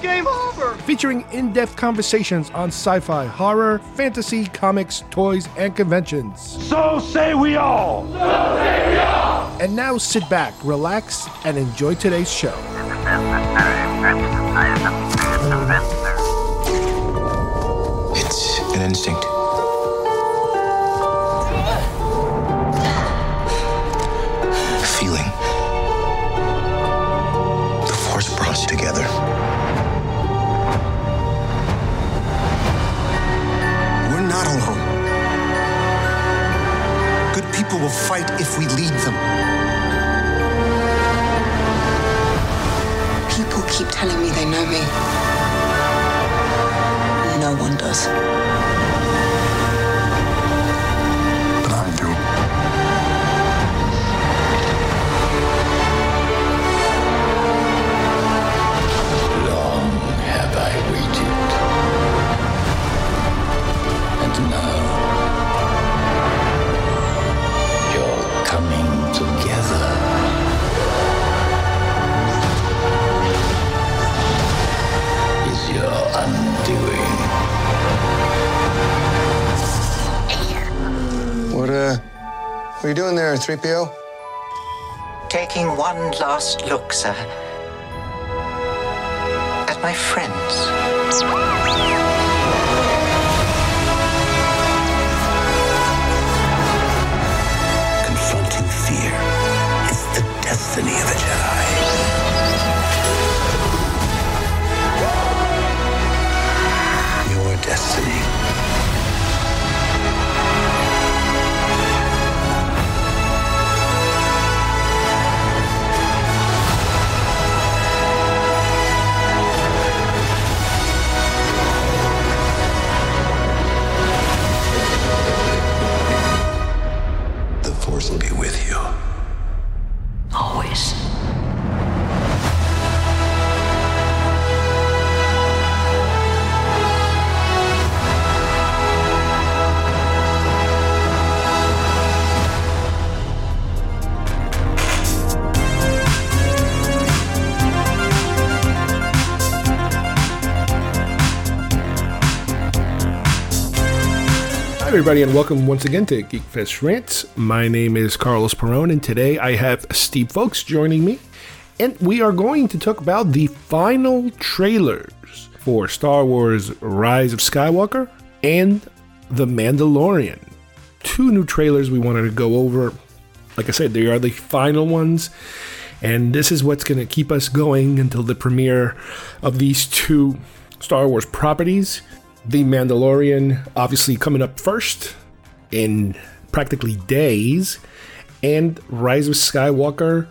It's game over. featuring in depth conversations on sci fi, horror, fantasy, comics, toys, and conventions. So say we all. And now sit back, relax, and enjoy today's show. It's an instinct. Fight if we lead them. People keep telling me they know me. No one does. What are you doing there, 3PO? Taking one last look, sir, at my friends. Confronting fear is the destiny of a Jedi. Everybody, and welcome once again to Geekfest Rants. My name is Carlos Perone, and today I have Steve Folks joining me, and we are going to talk about the final trailers for Star Wars Rise of Skywalker and The Mandalorian. Two new trailers we wanted to go over. Like I said, they are the final ones, and this is what's going to keep us going until the premiere of these two Star Wars properties. The Mandalorian, obviously, coming up first in practically days, and Rise of Skywalker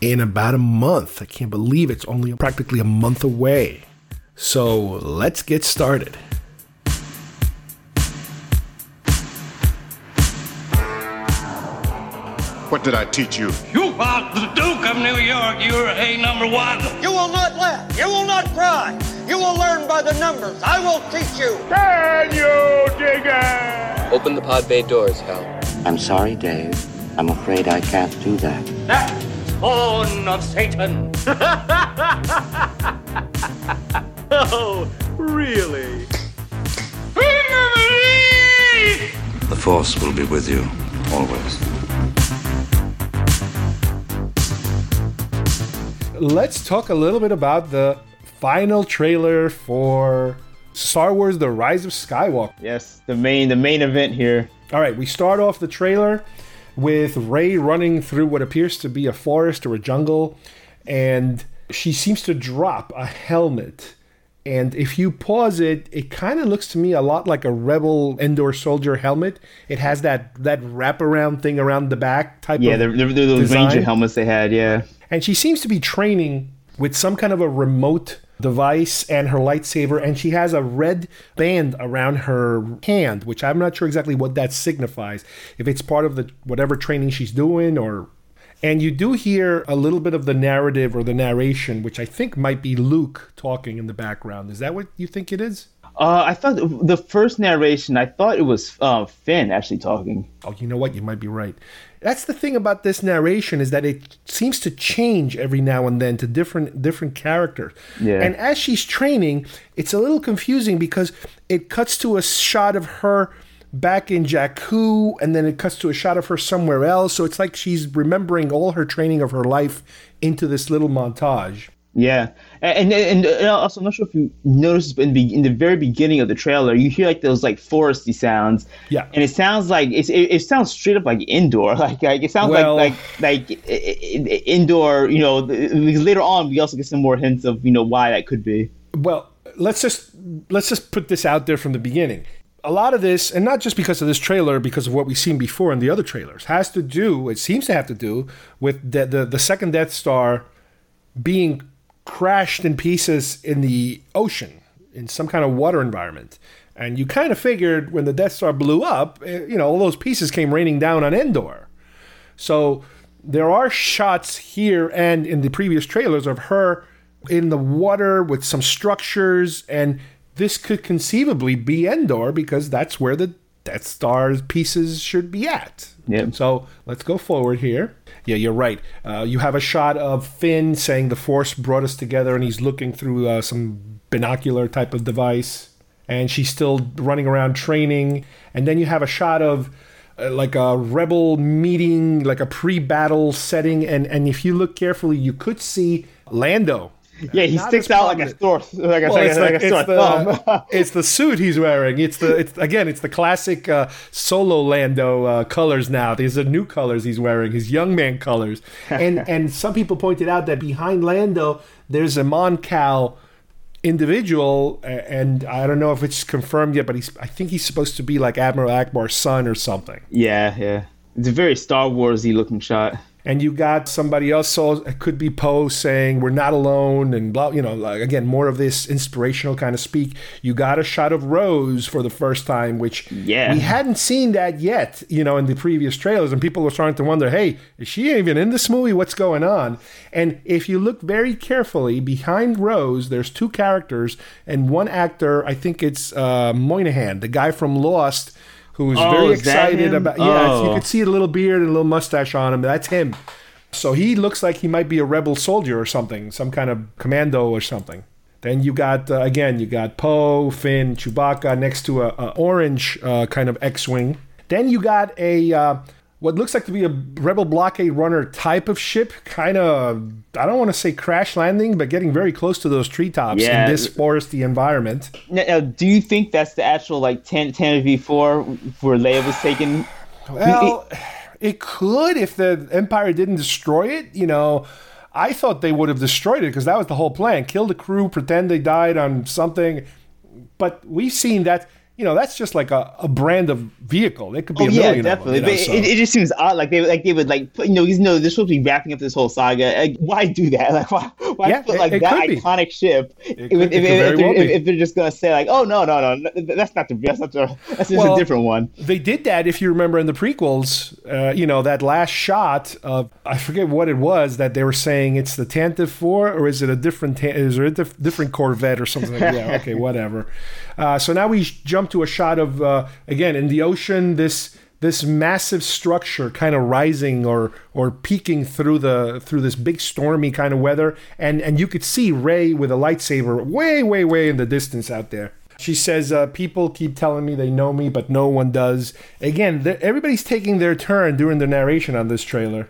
in about a month. I can't believe it's only practically a month away. So let's get started. What did I teach you? You are the Duke of New York. You're a number one. You will not laugh. You will not cry. You will learn by the numbers. I will teach you. Can you dig it? Open the pod bay doors, Hal. I'm sorry, Dave. I'm afraid I can't do that. That horn of Satan. Oh, really? The Force will be with you always. Let's talk a little bit about the final trailer for Star Wars The Rise of Skywalker. Yes, the main the main event here. All right, we start off the trailer with Rey running through what appears to be a forest or a jungle, and she seems to drop a helmet. And if you pause it, it kind of looks to me a lot like a Rebel Endor soldier helmet. It has that that wraparound thing around the back type Yeah, of the, the, the, those design. Ranger helmets they had. Yeah, And she seems to be training with some kind of a remote device and her lightsaber, and she has a red band around her hand, which I'm not sure exactly what that signifies. If it's part of the whatever training she's doing, or and you do hear a little bit of the narrative or the narration, which I think might be Luke talking in the background. Is that what you think it is? Uh, I thought the first narration, I thought it was uh, Finn actually talking. Oh, you know what? You might be right. That's the thing about this narration is that it seems to change every now and then to different different characters. Yeah. And as she's training, it's a little confusing because it cuts to a shot of her back in Jakku, and then it cuts to a shot of her somewhere else. So it's like she's remembering all her training of her life into this little montage. Yeah, and, and and also I'm not sure if you noticed, but in the in the very beginning of the trailer, you hear like those like foresty sounds. Yeah, and it sounds like it's, it, it sounds straight up like indoor, Like like it sounds well, like like like Endor. You know, because later on we also get some more hints of you know why that could be. Well, let's just let's just put this out there from the beginning. A lot of this, and not just because of this trailer, because of what we've seen before in the other trailers, has to do. It seems to have to do with the the, the second Death Star being crashed in pieces in the ocean in some kind of water environment. And you kind of figured when the Death Star blew up, eh, you know, all those pieces came raining down on Endor. So there are shots here and in the previous trailers of her in the water with some structures, and this could conceivably be Endor because that's where the Death Star's pieces should be at. Yeah. So let's go forward here. Yeah, you're right. Uh, you have a shot of Finn saying the Force brought us together, and he's looking through uh, some binocular type of device, and she's still running around training. And then you have a shot of uh, like a rebel meeting, like a pre-battle setting, and and if you look carefully, you could see Lando yeah, he Not sticks as out like a sore, like a, Well, like it's, a, like, like a it's, sore the, thumb. it's the suit he's wearing. It's the it's again it's the classic uh, Solo Lando uh, colors now. These are new colors he's wearing, his young man colors. And and some people pointed out that behind Lando there's a Mon Cal individual, and I don't know if it's confirmed yet, but he's I think he's supposed to be like Admiral Ackbar's son or something. yeah, yeah. It's a very Star Warsy looking shot. And you got somebody else so it could be poe saying we're not alone and blah you know like, again more of this inspirational kind of speak. You got a shot of rose for the first time which Yeah. we hadn't seen that yet you know in the previous trailers and people were starting to wonder hey is she even in this movie? What's going on? And if you look very carefully behind rose there's two characters and one actor i think it's uh, Monaghan the guy from lost who's Oh, very excited about yeah you Oh. could see a little beard and a little mustache on him. That's him. So he looks like he might be a rebel soldier or something, some kind of commando or something. Then you got uh, again, you got Poe, Finn, Chewbacca next to a, a orange uh, kind of X-wing. Then you got a uh, what looks like to be a rebel blockade runner type of ship, kind of I don't want to say crash landing, but getting very close to those treetops Yeah. in this foresty environment. Now, now, do you think that's the actual like 10, Tantive 4 where Leia was taken? Well, it could if the Empire didn't destroy it. You know, I thought they would have destroyed it because that was the whole plan: kill the crew, pretend they died on something. But we've seen that. You know, that's just like a, a brand of vehicle. It could be Oh a yeah, million definitely. them. you know, it, so- it just seems odd. Like they like they would like put, you know, you know they're supposed to be wrapping up this whole saga. Like, why do that? Like why why Yeah, put like it that could be. iconic ship? If, could- if, if, very if, if, they're just gonna say like, oh no no no, that's not the that's not the that's just Well, a different one. They did that, if you remember in the prequels, uh, you know, that last shot of, I forget what it was, that they were saying it's the Tantive 4, or is it a different, is there a dif- different Corvette or something like that? Yeah, okay, whatever. Uh, so now we jump to a shot of, uh, again, in the ocean, this this massive structure kind of rising or or peeking through the through this big stormy kind of weather and and you could see Rey with a lightsaber way way way in the distance out there she says, uh, People keep telling me they know me, but no one does. Again, everybody's taking their turn during the narration on this trailer.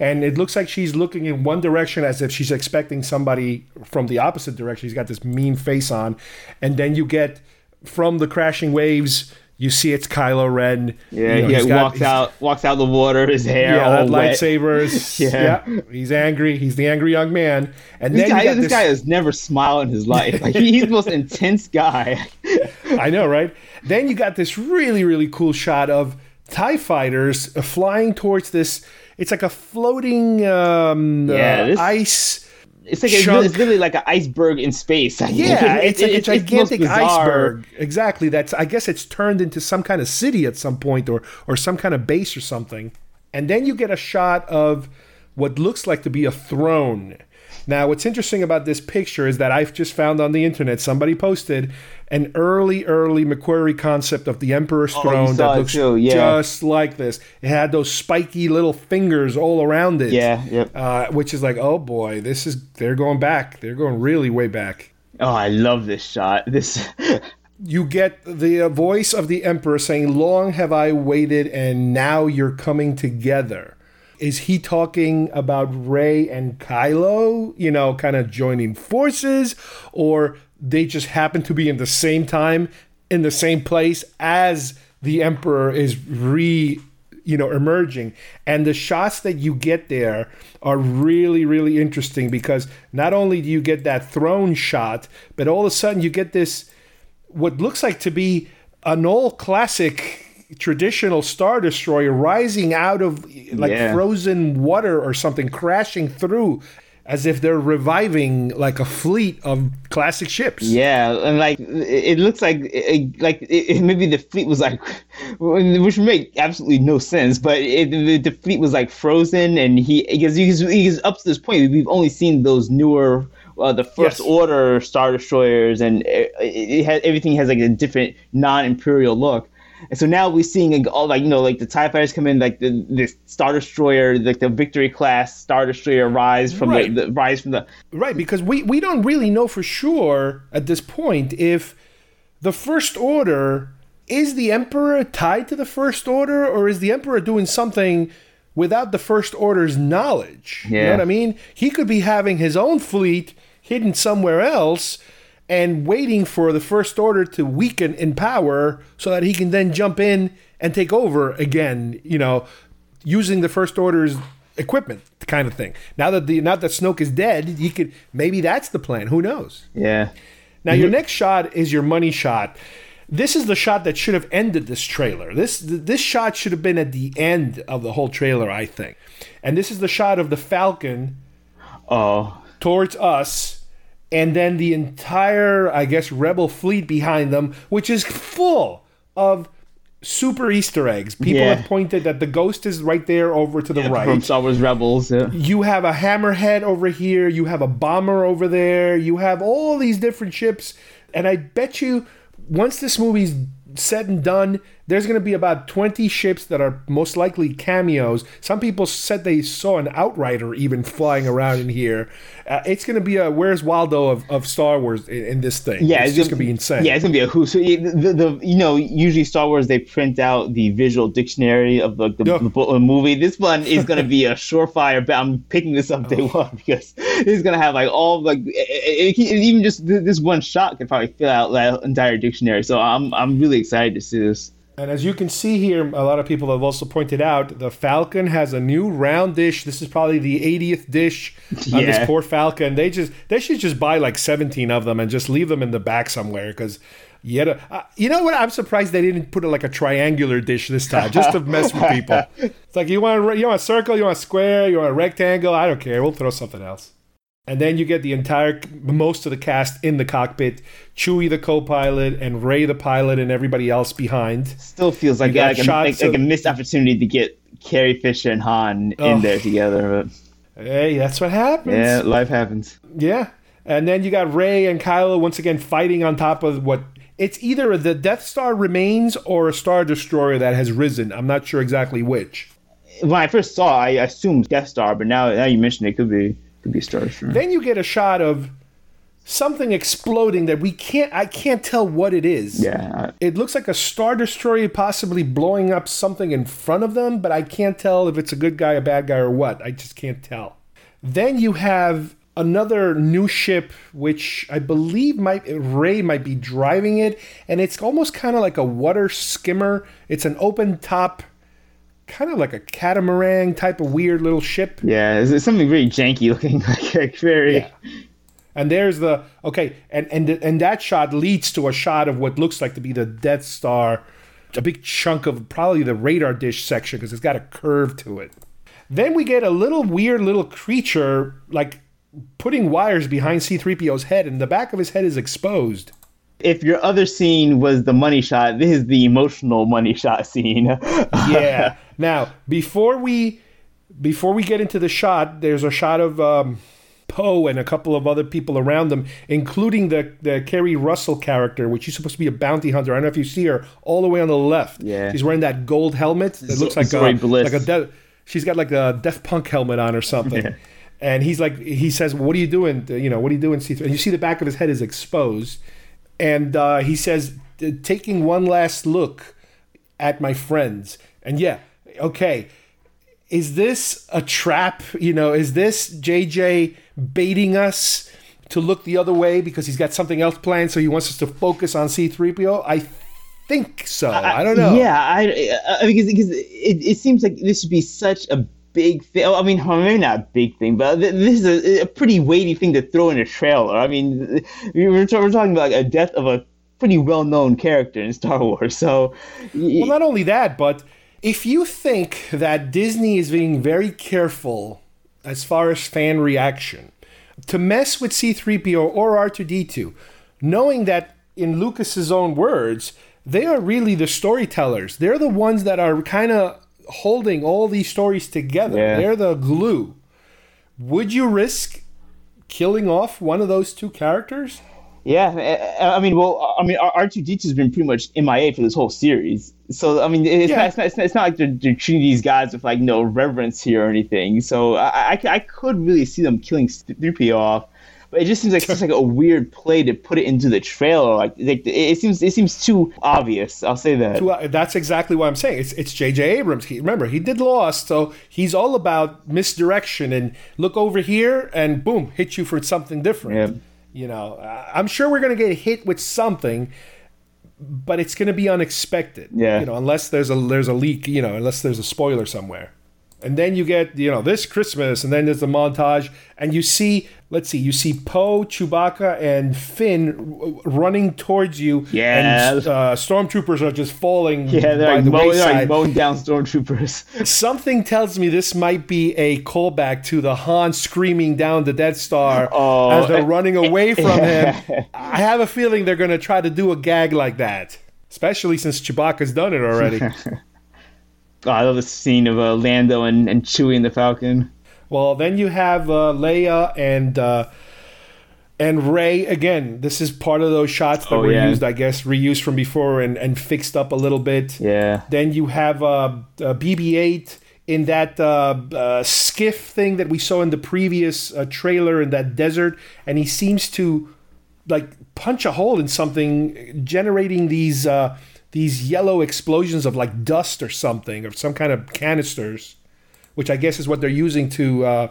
And it looks like she's looking in one direction as if she's expecting somebody from the opposite direction. She's got this mean face on. And then you get from the crashing waves, you see it's Kylo Ren. Yeah, You know, he he's got- walks out walks out the water, his hair Yeah, all that wet. lightsaber. Yeah. yeah. He's angry. He's the angry young man. And This then guy, you got this this guy has never smiled in his life. Like he's the most intense guy. I know, right? Then you got this really, really cool shot of TIE fighters flying towards this. It's like a floating um, Yeah, uh, this- ice. It's like it's, chunk. really, it's literally like an iceberg in space. Yeah, it's like a it's the most gigantic iceberg. Exactly. That's I guess it's turned into some kind of city at some point or or some kind of base or something. And then you get a shot of what looks like to be a throne. Now, what's interesting about this picture is that I've just found on the internet somebody posted an early, early McQuarrie concept of the Emperor's Oh, throne that looks yeah. just like this. It had those spiky little fingers all around it. Yeah, yep. Uh, which is like, oh boy, this is they're going back. They're going really way back Oh, I love this shot. This you get the uh, voice of the emperor saying, Long have I waited, and now you're coming together. Is he talking about Rey and Kylo, you know, kind of joining forces, or they just happen to be in the same time, in the same place as the emperor is re you know emerging? And the shots that you get there are really really interesting because not only do you get that throne shot but all of a sudden you get this what looks like to be an old classic traditional star destroyer rising out of like Yeah. frozen water or something crashing through as if they're reviving like a fleet of classic ships Yeah, and like it looks like it, like it, maybe the fleet was like, which make absolutely no sense. But it, the, the fleet was like frozen, and he because he's, he's up to this point we've only seen those newer. Uh, the first Yes. order star destroyers and it, it has everything has like a different non-imperial look and so now we're seeing all like you know like the tie fighters come in like the this star destroyer like the victory class star destroyer rise from Right. the, the rise from the Right, because we, we don't really know for sure at this point if the First Order is the Emperor tied to the First Order or is the Emperor doing something without the First Order's knowledge? You know Yeah. what I mean? He could be having his own fleet hidden somewhere else and waiting for the First Order to weaken in power so that he can then jump in and take over again, you know, using the First Order's equipment kind of thing. Now that the now that Snoke is dead, he could maybe that's the plan. Who knows? yeah Now your next shot is your money shot. This is the shot that should have ended this trailer. This this shot should have been at the end of the whole trailer, I think. And this is the shot of the Falcon oh towards us and then the entire I guess rebel fleet behind them, which is full of super Easter eggs. People Yeah. have pointed that the ghost is right there over to the right from Star Wars Rebels yeah. you have a hammerhead over here, you have a bomber over there, you have all these different ships, and I bet you once this movie's said and done, there's going to be about 20 ships that are most likely cameos. Some people said they saw an Outrider even flying around in here. Uh, it's going to be a Where's Waldo of, of Star Wars in, in this thing. Yeah, it's, just going to be insane. Yeah, it's gonna be a who. So the, the, the you know usually Star Wars they print out the visual dictionary of the, the, the, movie. This one is gonna be a surefire. Bet I'm picking this up day one because it's gonna have like all like it, it, it- even just th- this one shot could probably fill out that entire dictionary. So I'm I'm really excited to see this. And as you can see here, a lot of people have also pointed out the Falcon has a new round dish. This is probably the 80th dish on Yeah. this poor Falcon. They just they should just buy like 17 of them and just leave them in the back somewhere because yet a, uh, you know what? I'm surprised they didn't put it like a triangular dish this time just to mess with people. It's like you want a, you want a circle, you want a square, you want a rectangle. I don't care. We'll throw something else. And then you get the entire, most of the cast in the cockpit Chewie, the co pilot, and Rey, the pilot, and everybody else behind. Still feels like like, a, like, like a missed opportunity to get Carrie Fisher and Han Oh. in there together. But Hey, that's what happens. yeah, life happens. Yeah. And then you got Rey and Kylo once again fighting on top of what it's either the Death Star remains or a Star Destroyer that has risen. I'm not sure exactly which. When I first saw, it, I assumed Death Star, but now now you mention it, could be could be Star Destroyer. Then you get a shot of something exploding that we can't I can't tell what it is. Yeah, It looks like a Star Destroyer possibly blowing up something in front of them, but I can't tell if it's a good guy, a bad guy, or what. I just can't tell. Then you have another new ship, which I believe might Rey might be driving it, and it's almost kind of like a water skimmer. It's an open top, kind of like a catamaran type of weird little ship. Yeah, it's, it's something very janky looking, like, like very. And there's the okay, and and and that shot leads to a shot of what looks like to be the Death Star, a big chunk of probably the radar dish section because it's got a curve to it. Then we get a little weird little creature like putting wires behind C3PO's head, and the back of his head is exposed. If your other scene was the money shot, this is the emotional money shot scene. yeah. Now, before we before we get into the shot, there's a shot of um, Poe and a couple of other people around them, including the the Keri Russell character, which is supposed to be a bounty hunter. I don't know if you see her all the way on the left. Yeah. she's wearing that gold helmet that looks like Zorii, Bliss. like a de- she's got like a Daft Punk helmet on or something. And he's like, he says, "What are you doing? You know, what are you doing?" C3? And you see the back of his head is exposed, and uh, he says, "Taking one last look at my friends." And yeah, okay, is this a trap? You know, is this JJ baiting us to look the other way because he's got something else planned? So he wants us to focus on C3PO? I think so. I, don't know. Yeah, I, I because because it, it seems like this would be such a big thing. I mean, maybe not a big thing, but th- this is a, a pretty weighty thing to throw in a trailer. I mean, we're, t- we're talking about like a death of a pretty well-known character in Star Wars. So, well, not only that, but if you think that Disney is being very careful as far as fan reaction to mess with C3PO or R2D2, knowing that in Lucas's own words, they are really the storytellers. They're the ones that are kind of holding all these stories together. Yeah. They're the glue. Would you risk killing off one of those two characters? Yeah, I mean, well, I mean, R two D two has been pretty much MIA for this whole series. So I mean, it's, Yeah. not, it's, not, it's not it's not like they're, they're treating these guys with like no reverence here or anything. So I, I, I could really see them killing three PO off, but it just seems like such like a weird play to put it into the trailer. Like, like it seems it seems too obvious. I'll say that. To, uh, that's exactly what I'm saying. It's it's J.J. Abrams. He, remember, he did Lost, so he's all about misdirection and look over here and boom, hit you for something different. Yeah. You know, I'm sure we're gonna get hit with something, but it's gonna be unexpected. Yeah. You know, unless there's a there's a leak. You know, unless there's a spoiler somewhere. And then you get, you know, this Christmas, and then there's the montage, and you see, let's see, you see Poe, Chewbacca, and Finn r- running towards you. Yeah. And uh, stormtroopers are just falling Yeah, they're by like, the mowing, they're like mowing down stormtroopers. Something tells me this might be a callback to the Han screaming down the Death Star Oh, as they're eh, running away from him. I have a feeling they're going to try to do a gag like that, especially since Chewbacca's done it already. Oh, I love the scene of uh, Lando and, and Chewie and the Falcon. Well, then you have uh, Leia and uh, and Rey again. This is part of those shots that Oh, were yeah. used, I guess, reused from before and, and fixed up a little bit. Yeah. Then you have uh, uh, BB-8 in that uh, uh, skiff thing that we saw in the previous uh, trailer in that desert, and he seems to like punch a hole in something, generating these uh, these yellow explosions of like dust or something, or some kind of canisters, which I guess is what they're using to. Uh,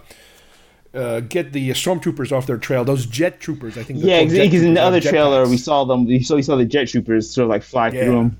uh, get the stormtroopers off their trail. Those jet troopers, I think. Yeah, because in the other trailer jetpacks. we saw them. We saw we saw the jet troopers sort of like fly Yeah. through them.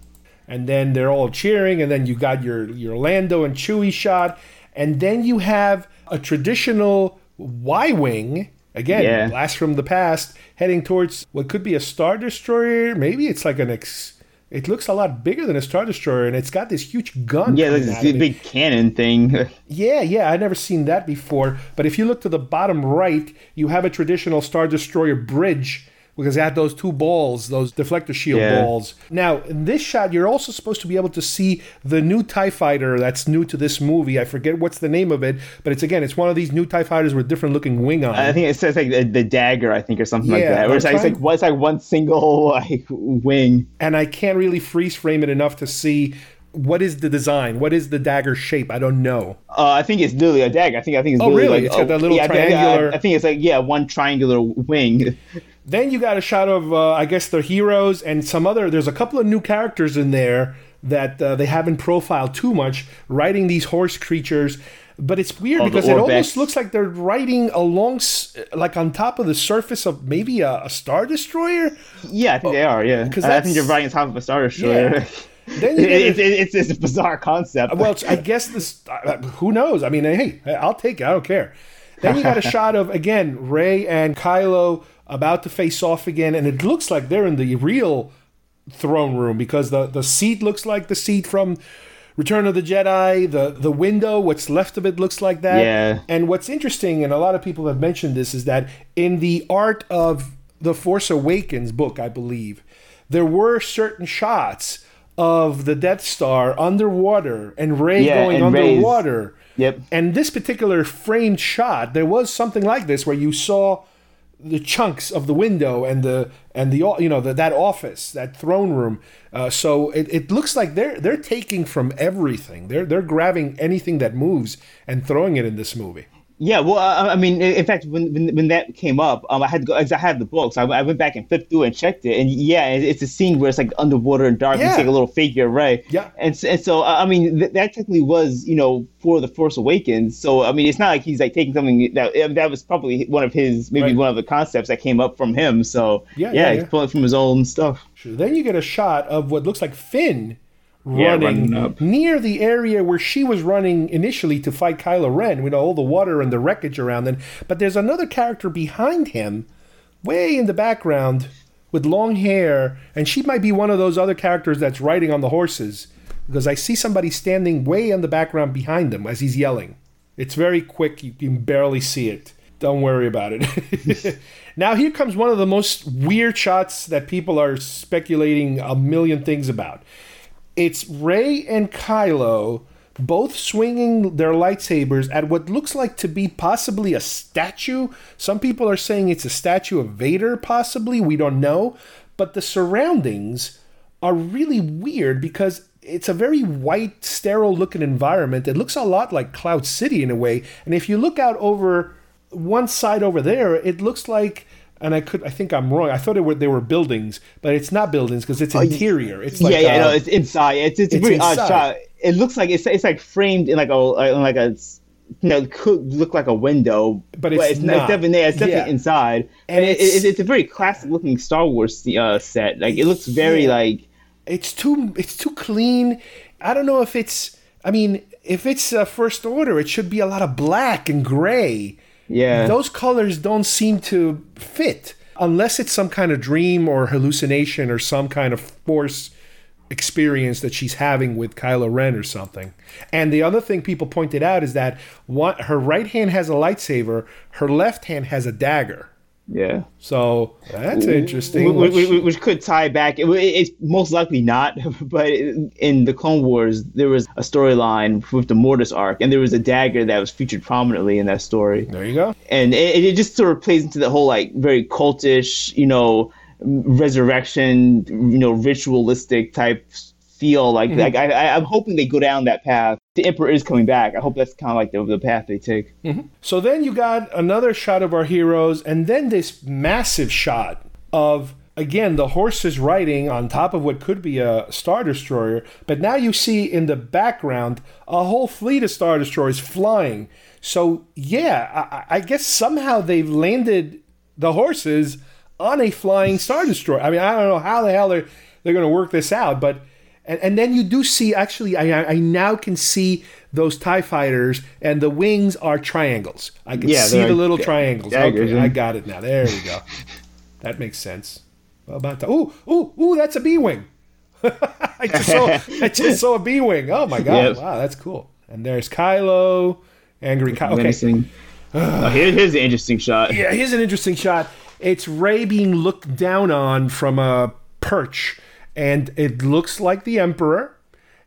and then they're all cheering, and then you got your your Lando and Chewie shot, and then you have a traditional Y wing again, Yeah. blast from the past, heading towards what could be a star destroyer. Maybe it's like an ex. It looks a lot bigger than a star destroyer, and it's got this huge gun. Yeah, coming there's out this big cannon thing. Yeah, yeah, I'd never seen that before. But if you look to the bottom right, you have a traditional Star Destroyer bridge because it had those two balls, those deflector shield Yeah. balls. Now, in this shot, you're also supposed to be able to see the new TIE fighter that's new to this movie. I forget what's the name of it, but it's again, it's one of these new TIE fighters with different looking wing on I think it says like the, the dagger, I think, or something like that. Where it's like, it's like one- it's like one single like wing. And I can't really freeze frame it enough to see what is the design, what is the dagger shape. I don't know. Uh, I think it's literally a dagger. I think I think it's Oh, really? like It's got that little yeah, I think- I- triangular- I, think it's like yeah, one triangular wing. Then you got a shot of, uh, I guess, the heroes and some other. There's a couple of new characters in there that uh, they haven't profiled too much, riding these horse creatures. But it's weird Oh, because it almost looks like they're riding along, like on top of the surface of maybe a, a star destroyer. Yeah, I think they are. Yeah, 'cause I think you're riding on top of a star destroyer. Yeah. Then you get it's, it's, it's a bizarre concept. Well, I guess this. Uh, who knows? I mean, hey, I'll take it. I don't care. Then you got a shot of again Rey and Kylo about to face off again, and it looks like they're in the real throne room because the the seat looks like the seat from Return of the Jedi, the the window, what's left of it looks like that. Yeah. And what's interesting, and a lot of people have mentioned this, is that in the art of the Force Awakens book, I believe, there were certain shots of the Death Star underwater and Rey Yeah, going and underwater. Yep. And this particular framed shot, there was something like this where you saw the chunks of the window and the and the you know the, that office, that throne room. Uh, so it, it looks like they're they're taking from everything. They're they're grabbing anything that moves and throwing it in this movie. Yeah, well, I I mean, in fact, when when, when that came up, um, I had to go, as I had the book, so I, I went back and flipped through and checked it, and yeah, it- it's a scene where it's like underwater and dark. Yeah. You like a little figure, right? Yeah. And and so I I mean, th- that technically was you know for the Force Awakens. So I mean, it's not like he's like taking something that mean, that was probably one of his maybe Right. one of the concepts that came up from him. So Yeah, yeah, yeah, he's yeah. pulling from his own stuff. Sure. Then you get a shot of what looks like Finn Yeah, running running up. near the area where she was running initially to fight Kylo Ren with all the water and the wreckage around them. But there's another character behind him, way in the background, with long hair, and she might be one of those other characters that's riding on the horses. Because I see somebody standing way in the background behind him as he's yelling. It's very quick, you can barely see it. Don't worry about it. now, here comes one of the most weird shots that people are speculating a million things about. It's Rey and Kylo both swinging their lightsabers at what looks like to be possibly a statue. Some people are saying it's a statue of Vader, possibly. We don't know. But the surroundings are really weird because it's a very white, sterile looking environment. It looks a lot like Cloud City in a way. And if you look out over one side over there, it looks like. And I could, I think I'm wrong. I thought it were they were buildings, but it's not buildings because it's interior. It's like yeah, yeah, uh, no, it's inside. It's it's a it's very odd inside. shot. It looks like it's it's like framed in like a like a you know it could look like a window, But it's not. not. It's definitely yeah, it's definitely Yeah. inside, And and, it's- it, it's a very classic looking Star Wars uh, set. Like it looks very Yeah. like it's too it's too clean. I don't know if it's. I mean, if it's uh, first order, it should be a lot of black and gray. Yeah. Those colors don't seem to fit unless it's some kind of dream or hallucination or some kind of force experience that she's having with Kylo Ren or something. And the other thing people pointed out is that her right hand has a lightsaber, her left hand has a dagger. Yeah. So that's interesting. Which, which, which could tie back. It, it's most likely not, but in the Clone Wars, there was a storyline with the Mortis arc, and there was a dagger that was featured prominently in that story. there you go. and it, it just sort of plays into the whole like very cultish, you know, resurrection, you know, ritualistic type feel. Like, mm-hmm. like I, I, I'm hoping they go down that path. The Emperor is coming back. I hope that's kind of like the, the path they take. Mm-hmm. So then you got another shot of our heroes, and then this massive shot of again the horses riding on top of what could be a star destroyer. But now you see in the background a whole fleet of star destroyers flying. So yeah, I, I guess somehow they've landed the horses on a flying star destroyer. I mean, I don't know how the hell they're they're going to work this out, but and, and then you do see actually I, I now can see those tie fighters and the wings are triangles. I can Yeah, see the little triangles. daggers, okay i got it now. There we go. That makes sense. Well, about ooh ooh ooh that's a b-wing. I, just saw, I just saw a b-wing. Oh my god. Yep. wow that's cool. And there's kylo angry kylo okay. Menacing. Oh, here, here's an interesting shot. yeah, here's an interesting shot. It's Rey being looked down on from a perch, and it looks like the Emperor.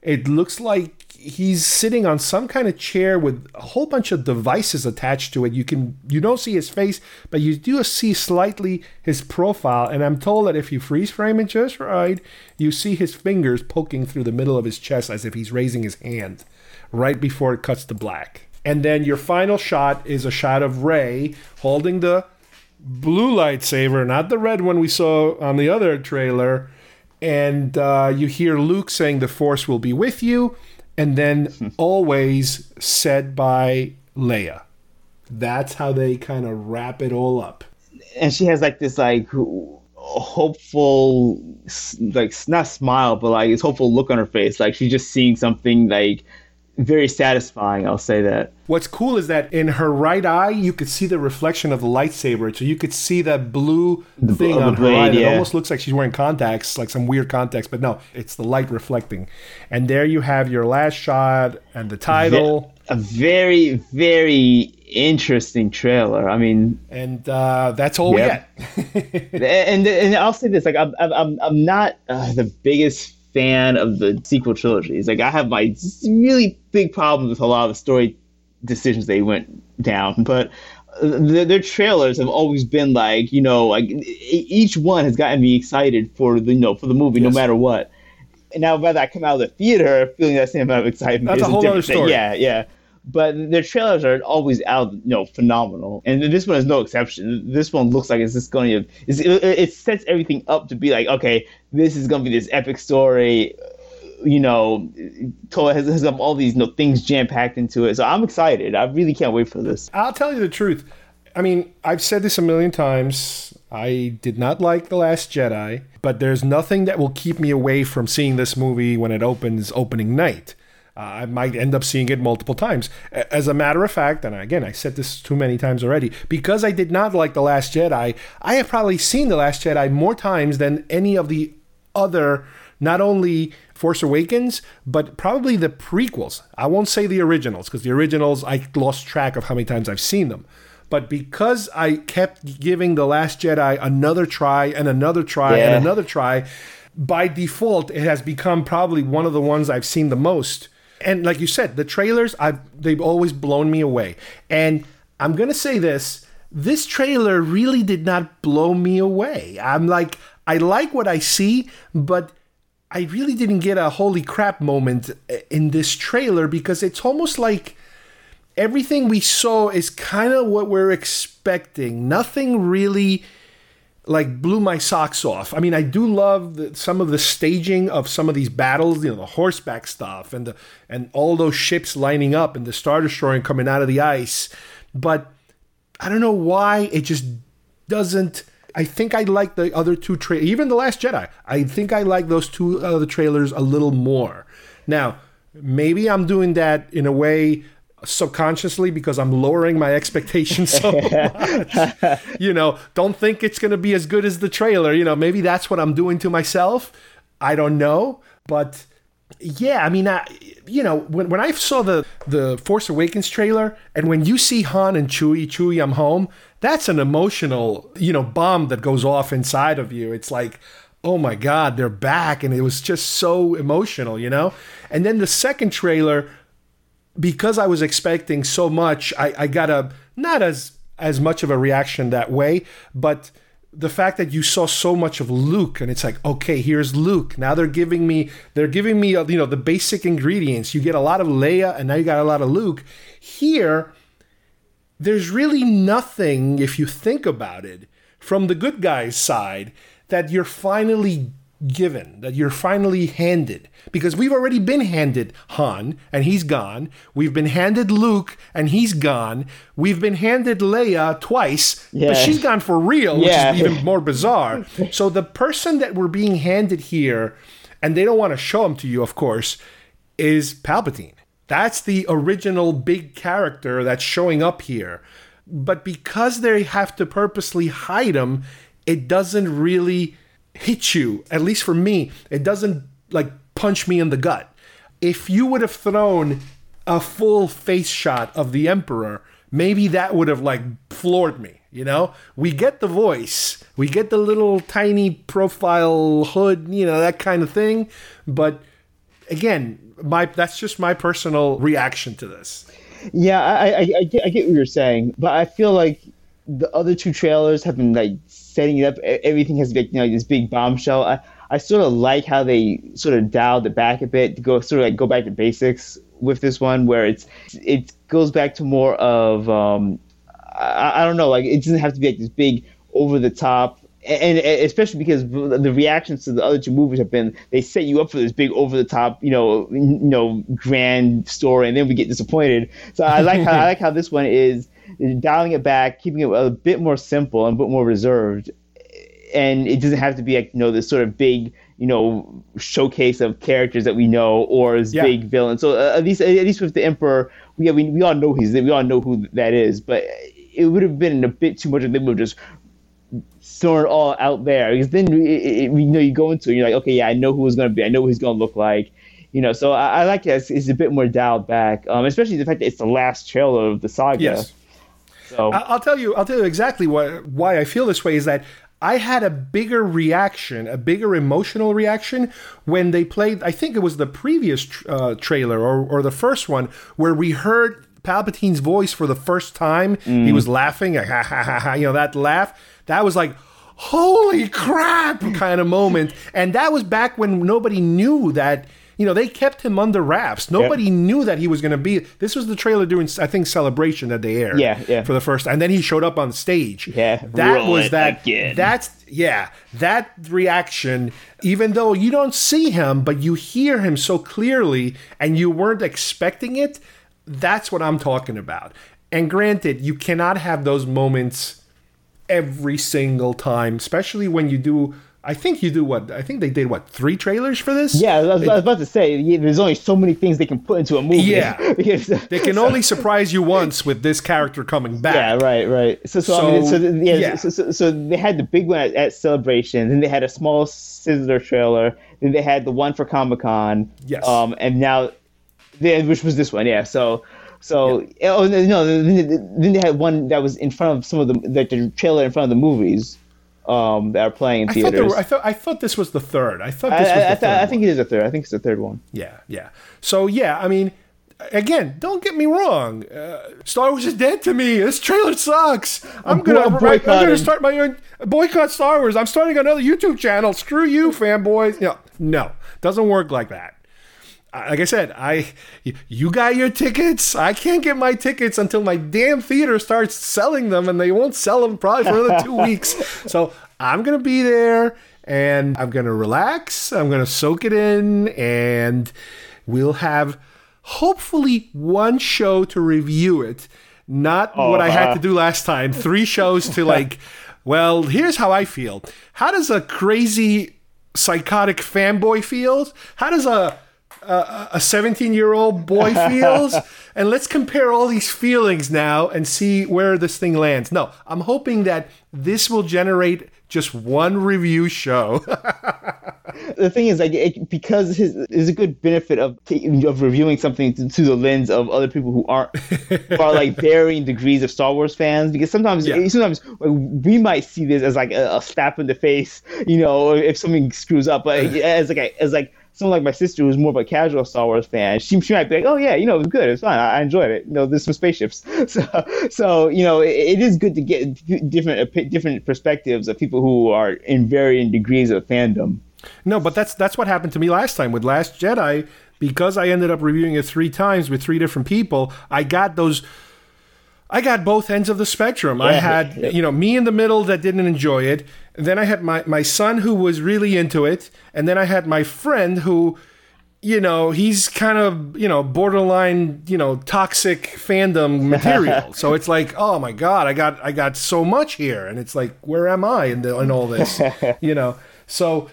It looks like he's sitting on some kind of chair with a whole bunch of devices attached to it. You can you don't see his face, but you do see slightly his profile. And I'm told that if you freeze frame it just right, you see his fingers poking through the middle of his chest as if he's raising his hand right before it cuts to black. And then your final shot is a shot of Rey holding the blue lightsaber, not the red one we saw on the other trailer. And uh, you hear Luke saying, The Force will be with you. And then always said by Leia. That's how they kind of wrap it all up. and she has like this like hopeful like not smile but like this hopeful look on her face like she's just seeing something like very satisfying. I'll say that. What's cool is that in her right eye, you could see the reflection of the lightsaber. So you could see that blue The- thing on her blade, eye. It almost looks like she's wearing contacts, like some weird contacts. But no, it's the light reflecting. And there you have your last shot and the title. A very, very interesting trailer. I mean, And uh, that's all Yep. we get. and and I'll say this: like I'm I'm I'm, I'm not uh, the biggest fan of the sequel trilogies. Like I have my really big problems with a lot of the story decisions they went down, but. uh, Their, trailers have always been like you know like each one has gotten me excited for the you know for the movie Yes. no matter what. And now whether I come out of the theater feeling that same amount of excitement That's is a whole different other thing. story. Yeah, yeah. But their trailers are always out, you know, phenomenal, and this one is no exception. This one looks like it's just going to, it, it sets everything up to be like, okay, this is going to be this epic story. You know, Toa has, has all these you know, things jam packed into it, so I'm excited. I really can't wait for this. I'll tell you the truth. I mean, I've said this a million times. I did not like The Last Jedi, but there's nothing that will keep me away from seeing this movie when it opens opening night. Uh, I might end up seeing it multiple times. As a matter of fact, and again, I said this too many times already, because I did not like The Last Jedi, I have probably seen The Last Jedi more times than any of the other, not only Force Awakens, but probably the prequels. I won't say the originals, because the originals, I lost track of how many times I've seen them. But because I kept giving The Last Jedi another try and another try Yeah. and another try, by default, it has become probably one of the ones I've seen the most. And like you said, the trailers, I've they've always blown me away. And I'm gonna say this: this trailer really did not blow me away. I'm like, I like what I see, but I really didn't get a holy crap moment eh, in this trailer because it's almost like everything we saw is kind of what we're expecting. Nothing really like blew my socks off. I mean, I do love the, some of the staging of some of these battles, you know, the horseback stuff and the and all those ships lining up and the star destroyer coming out of the ice. But I don't know why it just doesn't. I think I like the other two tra- even the Last Jedi. I think I like those two other trailers a little more. Now, maybe I'm doing that in a way subconsciously because I'm lowering my expectations so much. you know, don't think it's going to be as good as the trailer. You know, maybe that's what I'm doing to myself. I don't know, but yeah, I mean, I, you know, when, when I saw the the Force Awakens trailer, and when you see Han and Chewie, Chewie, I'm home. That's an emotional, you know, bomb that goes off inside of you. It's like, oh my God, they're back, and it was just so emotional, you know. And then the second trailer, because I was expecting so much, I, I got a not as as much of a reaction that way, but the fact that you saw so much of Luke and it's like, okay, here's Luke. Now they're giving me they're giving me you know the basic ingredients. You get a lot of Leia and now you got a lot of Luke. Here there's really nothing if you think about it from the good guy's side that you're finally given, that you're finally handed. Because we've already been handed Han, and he's gone. We've been handed Luke, and he's gone. We've been handed Leia twice, Yeah. but she's gone for real, which is even more bizarre. so the person that we're being handed here, and they don't want to show him to you, of course, is Palpatine. That's the original big character that's showing up here. But because they have to purposely hide him, it doesn't really hit you. At least for me, it doesn't like punch me in the gut. If you would have thrown a full face shot of the Emperor, maybe that would have like floored me. You know, we get the voice, we get the little tiny profile hood, you know, that kind of thing. But again, my that's just my personal reaction to this. Yeah, I, I, I, get, I get what you're saying, but I feel like the other two trailers have been like setting it up. Everything has been you know, this big bombshell. I, I sort of like how they sort of dialed it back a bit to go sort of like go back to basics with this one, where it's it goes back to more of um, I, I don't know, like it doesn't have to be like this big over the top. And, and especially because the reactions to the other two movies have been, they set you up for this big over the top, you know, you know, grand story, and then we get disappointed. So I like how I like how this one is dialing it back, keeping it a bit more simple and a bit more reserved, and it doesn't have to be like you know this sort of big you know showcase of characters that we know or as Yeah. big villains. So uh, at least at least with the Emperor, we yeah, we, we all know he's we all know who that is, but it would have been a bit too much if they would have just thrown it all out there because then it, it, you know you go into it, you're like okay yeah I know who it's gonna be I know who he's gonna look like. You know, so I, I like it. It's, it's a bit more dialed back, um, especially the fact that it's the last trailer of the saga. Yes. So I- I'll tell you. I'll tell you exactly what why I feel this way is that I had a bigger reaction, a bigger emotional reaction when they played. I think it was the previous uh, trailer or or the first one where we heard Palpatine's voice for the first time. He was laughing, ha ha ha ha. You know that laugh. That was like. Holy crap! Kind of moment, and that was back when nobody knew that you know they kept him under wraps. Nobody knew that he was going to be. This was the trailer during I think celebration that they aired. Yeah, yeah. For the first, and then he showed up on stage. Yeah, that was that. again. That's yeah, that reaction. Even though you don't see him, but you hear him so clearly, and you weren't expecting it. That's what I'm talking about. And granted, you cannot have those moments every single time, especially when you do. I think you do what? I think they did what three trailers for this. Yeah, I was, I was about to say yeah, there's only so many things they can put into a movie. Yeah. because They can only surprise you once with this character coming back. Yeah, right, right. So, so, I mean, So, so yeah, yeah. So, so, so they had the big one at, at Celebration, then they had a small sizzler trailer, then they had the one for Comic Con. Yes. Um, and now, then which was this one? Yeah. So. So oh no, then then they had one that was in front of some of the that the trailer in front of the movies, um, that are playing in I thought, theaters. were, I thought I thought this was the third. I thought I, this was I, the I, third. I think it is a third. I think it's the third one. Yeah, yeah. So yeah, I mean, again, don't get me wrong. Uh, Star Wars is dead to me. This trailer sucks. I'm, I'm gonna I'm gonna start my own boycott Star Wars. I'm starting another YouTube channel. Screw you, fanboys. No, no, doesn't work like that. Like I said, I you got your tickets. I can't get my tickets until my damn theater starts selling them, and they won't sell them probably for another two weeks. So I'm gonna be there, and I'm gonna relax. I'm gonna soak it in, and we'll have hopefully one show to review it. Not what I had to do last time. Three shows to like. Well, here's how I feel. How does a crazy psychotic fanboy feel? How does a a 17 year old boy feels? And let's compare all these feelings now and see where this thing lands. No i'm hoping that this will generate just one review show. The thing is like it, because his is a good benefit of of reviewing something to, to the lens of other people who aren't who are like varying degrees of Star Wars fans because sometimes Yeah. Eh, sometimes like, we might see this as like a, a slap in the face you know if something screws up but eh, as like a, as like someone like my sister who's more of a casual Star Wars fan she, she might be like oh yeah you know it was good it's fine I, I enjoyed it you know there's some spaceships so so you know it, it is good to get different different perspectives of people who are in varying degrees of fandom. no but that's that's what happened to me last time with last jedi because i ended up reviewing it three times with three different people i got those I got both ends of the spectrum. I had, yeah. you know, me in the middle that didn't enjoy it. And then I had my, my son who was really into it. And then I had my friend who, you know, he's kind of, you know, borderline, you know, toxic fandom material. so it's like, oh my God, I got I got so much here. And it's like, where am I in, the, in all this? you know. So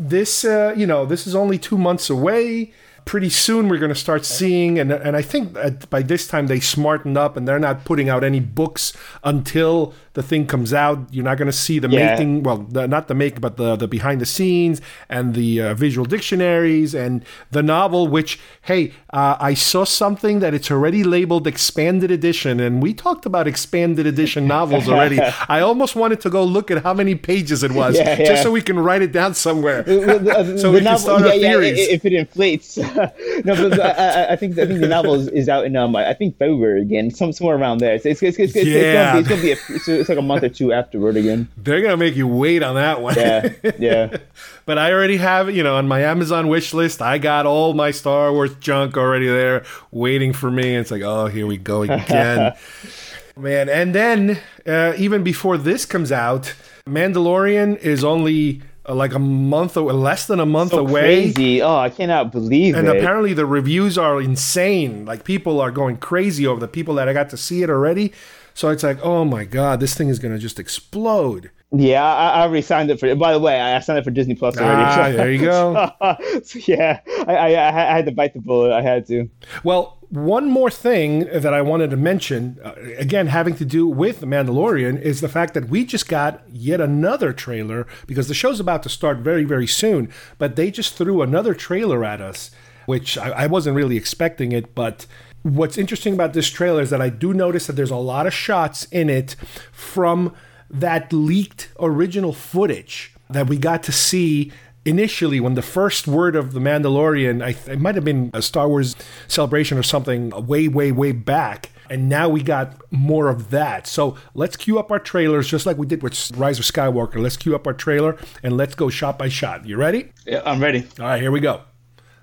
this uh, you know this is only two months away pretty soon we're going to start seeing and, and i think by this time they smartened up and they're not putting out any books until the thing comes out you're not going to see the Yeah. making well the, not the make but the, the behind the scenes and the uh, visual dictionaries and the novel which hey uh, i saw something that it's already labeled expanded edition and we talked about expanded edition novels already i almost wanted to go look at how many pages it was Yeah, just yeah. so we can write it down somewhere so so we can start our theories. if it inflates. no, but, I, I- think I think the novel is, is out in um I think February again, some somewhere around there. It's it's it's, it's, it's, Yeah. it's gonna be it's, gonna be a, it's, it's like a month or two afterward again. They're gonna make you wait on that one. Yeah, yeah. but I already have, you know, on my Amazon wish list, I got all my Star Wars junk already there waiting for me. It's like, oh, here we go again. Man, and then uh, even before this comes out, Mandalorian is only like a month, or less than a month So away. crazy! Oh, I cannot believe And it. apparently the reviews are insane. Like people are going crazy over the people that I got to see it already. So it's like, oh my god, this thing is gonna just explode. Yeah, I, I already signed up for it. By the way, I signed up for Disney Plus already. Ah, there you go. so, yeah, I, I, I had to bite the bullet. I had to. Well, one more thing that I wanted to mention, uh, again, having to do with The Mandalorian, is the fact that we just got yet another trailer because the show's about to start very, very soon. But they just threw another trailer at us, which I, I wasn't really expecting it. But what's interesting about this trailer is that I do notice that there's a lot of shots in it from that leaked original footage that we got to see initially when the first word of the Mandalorian, I, it might have been a Star Wars celebration or something way, way, way back. And now we got more of that. So let's cue up our trailers just like we did with Rise of Skywalker. Let's cue up our trailer and let's go shot by shot. You ready? Yeah, I'm ready. All right, here we go.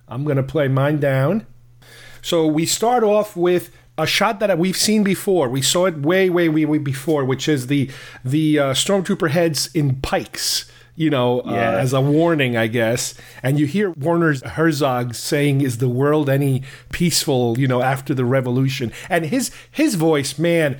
I'm going to play mine down. So we start off with a shot that we've seen before. We saw it way, way, way, way before, which is the the uh, stormtrooper heads in pikes. You know, uh, as a warning, I guess. And you hear Werner Herzog saying, "Is the world any peaceful?" You know, after the revolution. And his his voice, man,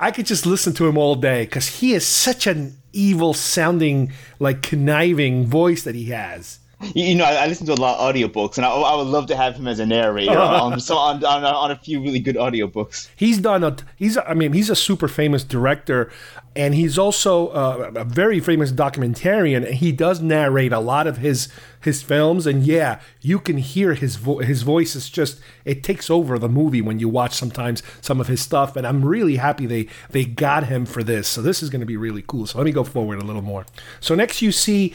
I could just listen to him all day because he is such an evil sounding, like conniving voice that he has. You, know, I, I listen to a lot of audiobooks, and I, I would love to have him as a narrator on, so on, on, on a few really good audiobooks. He's done a he's I mean he's a super famous director and he's also uh, a very famous documentarian and he does narrate a lot of his his films and yeah you can hear his vo- his voice is just it takes over the movie when you watch sometimes some of his stuff and I'm really happy they they got him for this. So this is going to be really cool. So let me go forward a little more. So next you see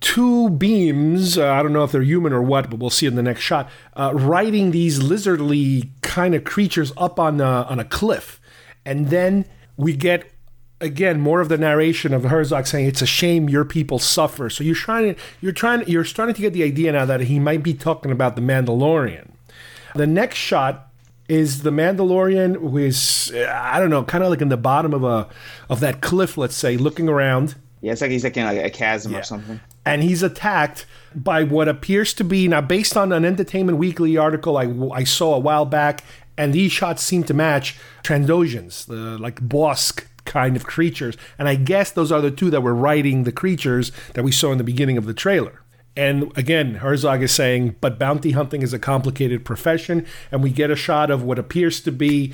two beams. Uh, I don't know if they're human or what, but we'll see in the next shot. Uh, riding these lizardly kind of creatures up on a, on a cliff, and then we get again more of the narration of Herzog saying it's a shame your people suffer. So you're trying to you're trying you're starting to get the idea now that he might be talking about the Mandalorian. The next shot is the Mandalorian who is uh, I don't know, kind of like in the bottom of a of that cliff, let's say, looking around Yeah, it's like he's like in like a chasm or something. And he's attacked by what appears to be now based on an Entertainment Weekly article I, I saw a while back, and these shots seem to match Trandoshans, the like Bossk kind of creatures, and I guess those are the two that were riding the creatures that we saw in the beginning of the trailer. And again, Herzog is saying, but bounty hunting is a complicated profession, and we get a shot of what appears to be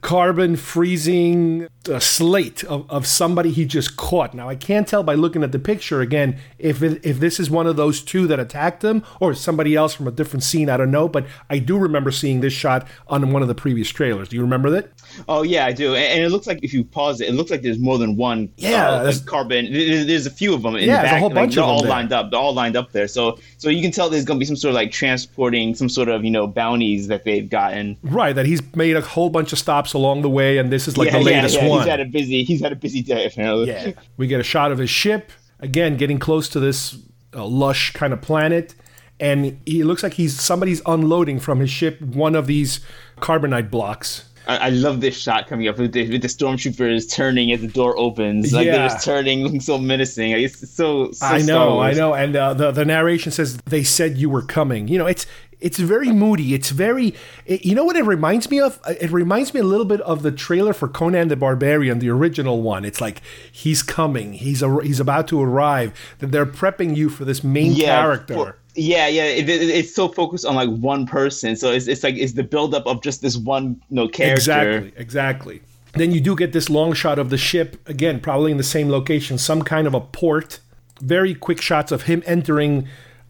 carbon freezing slate of, of somebody he just caught. Now I can't tell by looking at the picture again if it, if this is one of those two that attacked him or somebody else from a different scene. I don't know, but I do remember seeing this shot on one of the previous trailers. Do you remember that? Oh yeah, I do. And, it looks like if you pause it, it looks like there's more than one. Yeah, uh, like carbon. There's, there's a few of them in Yeah, the there's a whole bunch they're of them all there. lined up. They're all lined up there. So so you can tell there's gonna be some sort of like transporting some sort of you know bounties that they've gotten. Right, that he's made a whole bunch of stops along the way, and this is like yeah, the latest yeah, yeah. one. He's had a busy. He's had a busy day apparently. Yeah. We get a shot of his ship, again, getting close to this uh, lush kind of planet. And he looks like he's somebody's unloading from his ship one of these carbonite blocks. I, I love this shot coming up with the, with the stormtroopers turning as the door opens. Like Yeah. they're just turning, looking so menacing. Like, it's so. so I know, I know. And uh, the, the narration says, they said you were coming. You know, it's it's very moody. It's very, it, you know what it reminds me of? It reminds me a little bit of the trailer for Conan the Barbarian, the original one. It's like, he's coming. He's a, he's about to arrive. That They're prepping you for this main character. for- yeah, yeah. It, it- it's so focused on like one person, so it's, it's like it's the buildup of just this one you know, character. Exactly, exactly. Then you do get this long shot of the ship, again, probably in the same location, some kind of a port. Very quick shots of him entering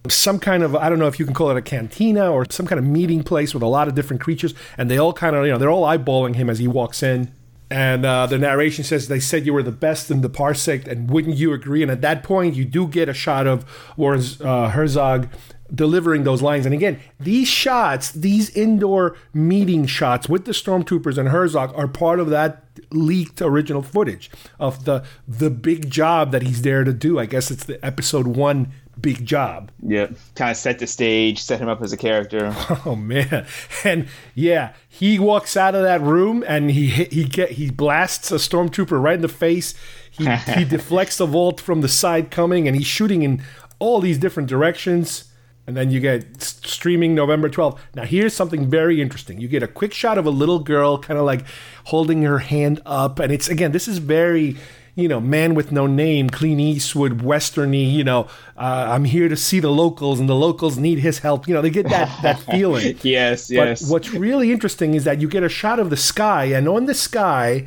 some kind of, I don't know if you can call it a cantina or some kind of meeting place with a lot of different creatures. And they all kind of, you know, they're all eyeballing him as he walks in. And uh, the narration says they said you were the best in the parsec, and wouldn't you agree? And at that point, you do get a shot of Werner uh, Herzog delivering those lines. And again, these shots, these indoor meeting shots with the stormtroopers and Herzog, are part of that leaked original footage of the the big job that he's there to do. I guess it's the episode one big job. Yep. Kind of set the stage, set him up as a character. Oh man, and yeah, he walks out of that room and he he get he blasts a stormtrooper right in the face. He he deflects the vault from the side coming, and he's shooting in all these different directions. And then you get streaming November 12th. Now here's something very interesting. You get a quick shot of a little girl, kind of like holding her hand up, and it's again, this is very you know, man with no name, Clint Eastwood, westerny. You know, uh, I'm here to see the locals, and the locals need his help. You know, they get that that feeling. yes, yes. But what's really interesting is that you get a shot of the sky, and on the sky,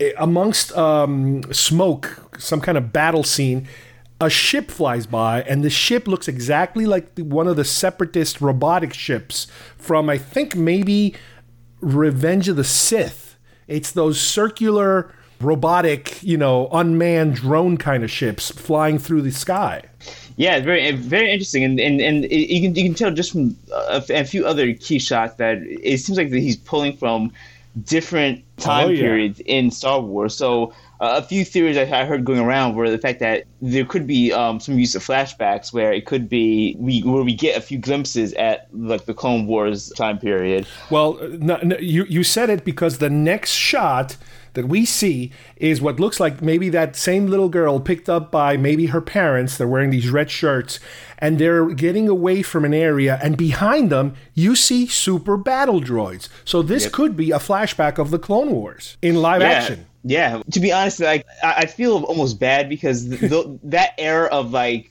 eh, amongst um, smoke, some kind of battle scene. A ship flies by, and the ship looks exactly like the, one of the separatist robotic ships from, I think, maybe Revenge of the Sith. It's those circular robotic, you know, unmanned drone kind of ships flying through the sky. Yeah, very very interesting, and and, and you can you can tell just from a, a, few other key shots that it seems like that he's pulling from different time Oh, yeah. periods in Star Wars. So uh, a few theories I I heard going around were the fact that there could be um, some use of flashbacks where it could be we where we get a few glimpses at like the Clone Wars time period. Well, no, no, you you said it because the next shot that we see is what looks like maybe that same little girl picked up by maybe her parents. They're wearing these red shirts and they're getting away from an area, and behind them you see super battle droids. So this could be a flashback of the Clone Wars in live yeah, action. Yeah, to be honest, like I, I feel almost bad because th th that era of like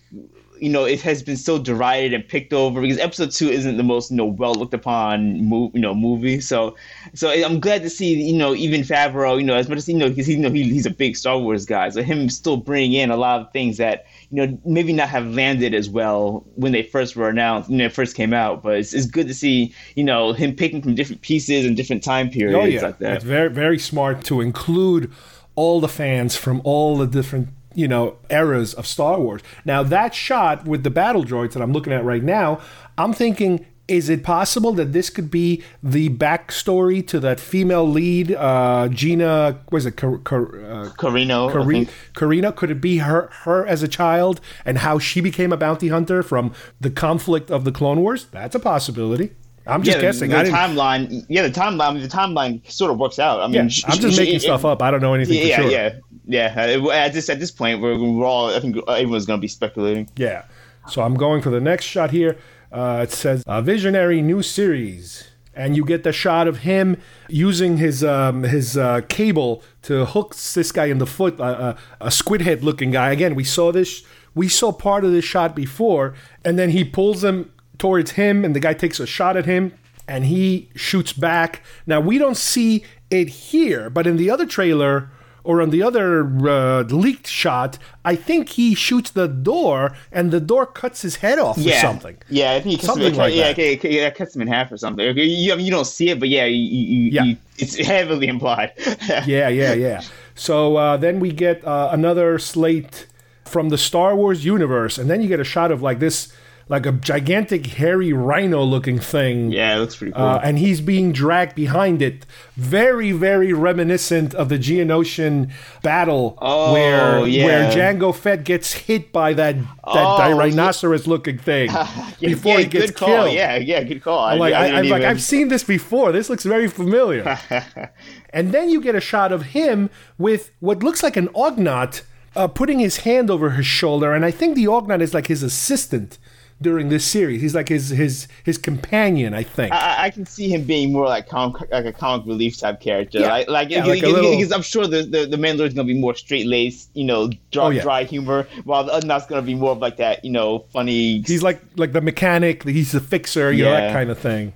you know it has been so derided and picked over because episode two isn't the most you know well looked upon move you know movie. So so I'm glad to see you know even Favreau you know as much as you know because he, you know he, he's a big Star Wars guy. So him still bringing in a lot of things that you know maybe not have landed as well when they first were announced when they first came out. But it's, it's good to see you know him picking from different pieces and different time oh, periods Oh yeah, like that. It's very very smart to include all the fans from all the different you know eras of Star Wars. Now that shot with the battle droids that I'm looking at right now, I'm thinking. Is it possible that this could be the backstory to that female lead, uh, Gina? Was it Car- Car- uh, Carino I Cari- think. Karina? Could it be her her as a child and how she became a bounty hunter from the conflict of the Clone Wars? That's a possibility. I'm just yeah, guessing. The, the timeline, yeah, the timeline, the timeline sort of works out. I mean, yeah, sh- I'm just sh- making stuff up. I don't know anything Yeah, for sure. yeah, yeah. Uh, At this at this point, we're, we're all. I think everyone's going to be speculating. Yeah. So I'm going for the next shot here. Uh, it says a visionary new series, and you get the shot of him using his um, his uh, cable to hook this guy in the foot, uh, uh, a squid head looking guy. Again, we saw this. We saw part of this shot before, and then he pulls him towards him, and the guy takes a shot at him, and he shoots back. Now we don't see it here, but in the other trailer or on the other uh, leaked shot, I think he shoots the door and the door cuts his head off Yeah, or something. Yeah, I think he cuts Something him, like yeah, that. okay, yeah, cuts him in half or something. You, I mean, you don't see it, but yeah, you, you, Yeah. you, it's heavily implied. Yeah, yeah, yeah. So uh, then we get uh, another slate from the Star Wars universe, and then you get a shot of like this, like a gigantic hairy rhino-looking thing. yeah, it looks pretty cool. Uh, and he's being dragged behind it. Very, very reminiscent of the Geonosian battle Oh, where yeah. where Jango Fett gets hit by that that Oh, rhinoceros looking thing Yeah, before yeah, he gets good call. killed. Yeah, yeah, good call. I'm like, I, am like, I've seen this before. This looks very familiar. and then you get a shot of him with what looks like an Ugnaught uh, putting his hand over his shoulder, and I think the Ugnaught is like his assistant during this series. He's like his his his companion, I think. I, I can see him being more like comic, like a comic relief type character. Yeah. Like, like, Yeah, like a little- because I'm sure the the, the Mandalorian's gonna be more straight laced, you know, dry, Oh, yeah. dry humor, while the Ugnaught's gonna be more of like that, you know, funny. He's like like the mechanic. He's the fixer. You know that kind of thing.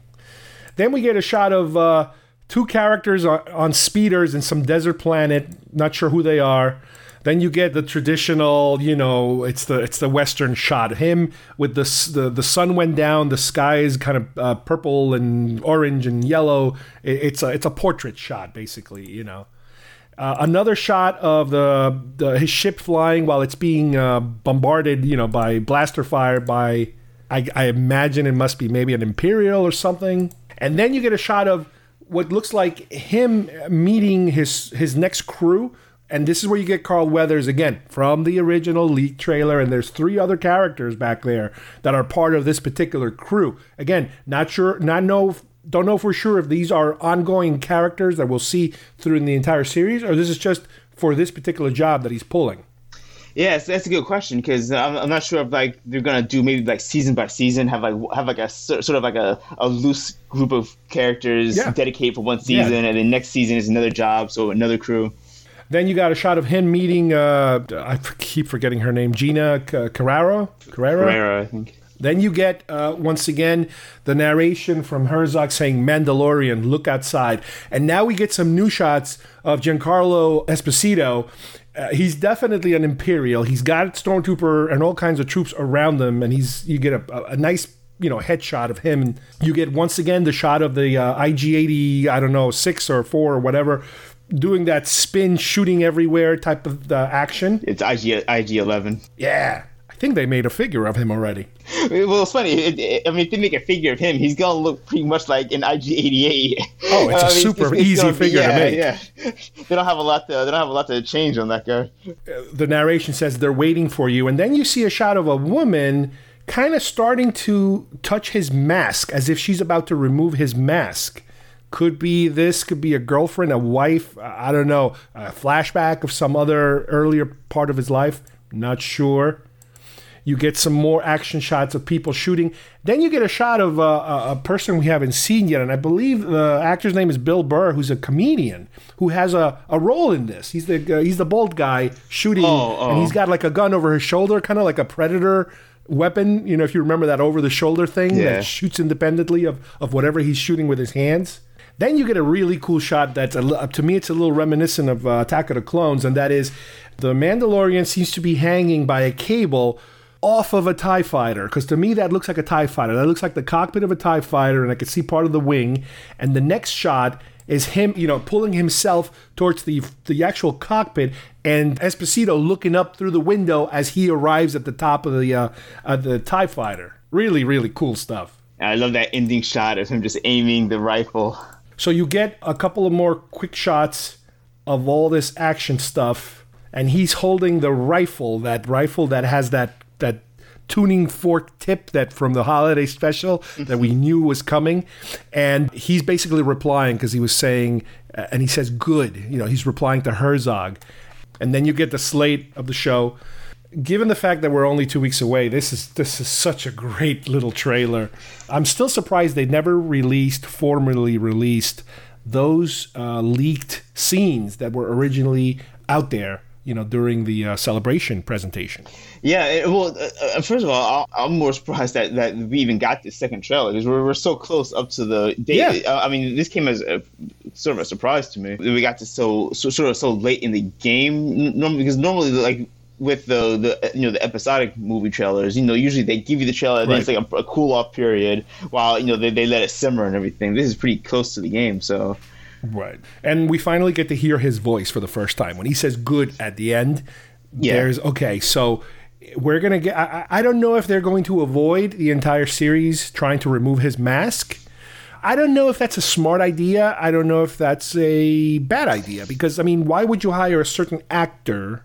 Then we get a shot of uh, two characters on, on speeders in some desert planet. Not sure who they are. Then you get the traditional, you know, it's the it's the western shot. Him with the the, the sun went down, the sky is kind of uh, purple and orange and yellow. It, it's a it's a portrait shot, basically. You know. Uh, another shot of the, the his ship flying while it's being uh, bombarded, you know, by blaster fire by I, I imagine it must be maybe an imperial or something. And then you get a shot of what looks like him meeting his his next crew. And this is where you get Carl Weathers again from the original leak trailer. And there's three other characters back there that are part of this particular crew. Again, not sure, not know don't know for sure if these are ongoing characters that we'll see through in the entire series, or this is just for this particular job that he's pulling. Yes, that's a good question because I'm, I'm not sure if like they're gonna do maybe like season by season have like have like a sort of like a, a loose group of characters Yeah. dedicated for one season, Yeah. and then next season is another job, so another crew. Then you got a shot of him meeting. Uh, I keep forgetting her name. Gina C- Carraro. Carrera. Herrera, I think. Then you get uh, once again the narration from Herzog saying "Mandalorian, look outside," and now we get some new shots of Giancarlo Esposito. Uh, he's definitely an Imperial. He's got Stormtrooper and all kinds of troops around him, and he's you get a, a nice you know headshot of him. You get once again the shot of the uh, IG-80, I don't know six or four or whatever, doing that spin, shooting everywhere type of uh, action. It's IG IG eleven. Yeah, I think they made a figure of him already. Well, it's funny. It, it, I mean, if they make a figure of him, he's gonna look pretty much like an IG eighty eight. Oh, it's a super easy figure to yeah, make. Yeah, they don't have a lot to. They don't have a lot to change on that guy. the narration says they're waiting for you, and then you see a shot of a woman kind of starting to touch his mask as if she's about to remove his mask. Could be this, could be a girlfriend, a wife, I don't know, a flashback of some other earlier part of his life. Not sure. You get some more action shots of people shooting. Then you get a shot of uh, a, a person we haven't seen yet, and I believe the actor's name is Bill Burr, who's a comedian who has a, a role in this. He's the uh, he's the bald guy shooting, Oh, oh. and he's got like a gun over his shoulder, kind of like a predator weapon. You know, if you remember that over the shoulder thing Yeah. that shoots independently of of whatever he's shooting with his hands. Then you get a really cool shot that's a, to me it's a little reminiscent of uh, Attack of the Clones, and that is the Mandalorian seems to be hanging by a cable off of a TIE fighter. Because to me that looks like a TIE fighter. That looks like the cockpit of a TIE fighter, and I can see part of the wing. And the next shot is him, you know, pulling himself towards the the actual cockpit, and Esposito looking up through the window as he arrives at the top of the uh, of the Tie Fighter. Really, really cool stuff. I love that ending shot of him just aiming the rifle. So you get a couple of more quick shots of all this action stuff, and he's holding the rifle, that rifle that has that that tuning fork tip that from the holiday special that we knew was coming, and he's basically replying because he was saying, uh, and he says, "Good," you know, he's replying to Herzog, and then you get the slate of the show. Given the fact that we're only two weeks away, this is this is such a great little trailer. I'm still surprised they never released, formally released, those uh, leaked scenes that were originally out there, you know, during the uh, celebration presentation. Yeah, it, well, uh, uh, first of all, I'll, I'm more surprised that, that we even got this second trailer because we're, we're so close up to the date. Yeah. Uh, I mean, this came as a, sort of a surprise to me. We got this so, so sort of so late in the game, normally because normally like with the the you know the episodic movie trailers, you know, usually they give you the trailer and then it's like a, a cool off period while you know they, they let it simmer and everything. This is pretty close to the game, so. Right. And we finally get to hear his voice for the first time. When he says good at the end, Yeah. there's okay, so we're going to get. I I don't know if they're going to avoid the entire series trying to remove his mask. I don't know if that's a smart idea. I don't know if that's a bad idea because, I mean, why would you hire a certain actor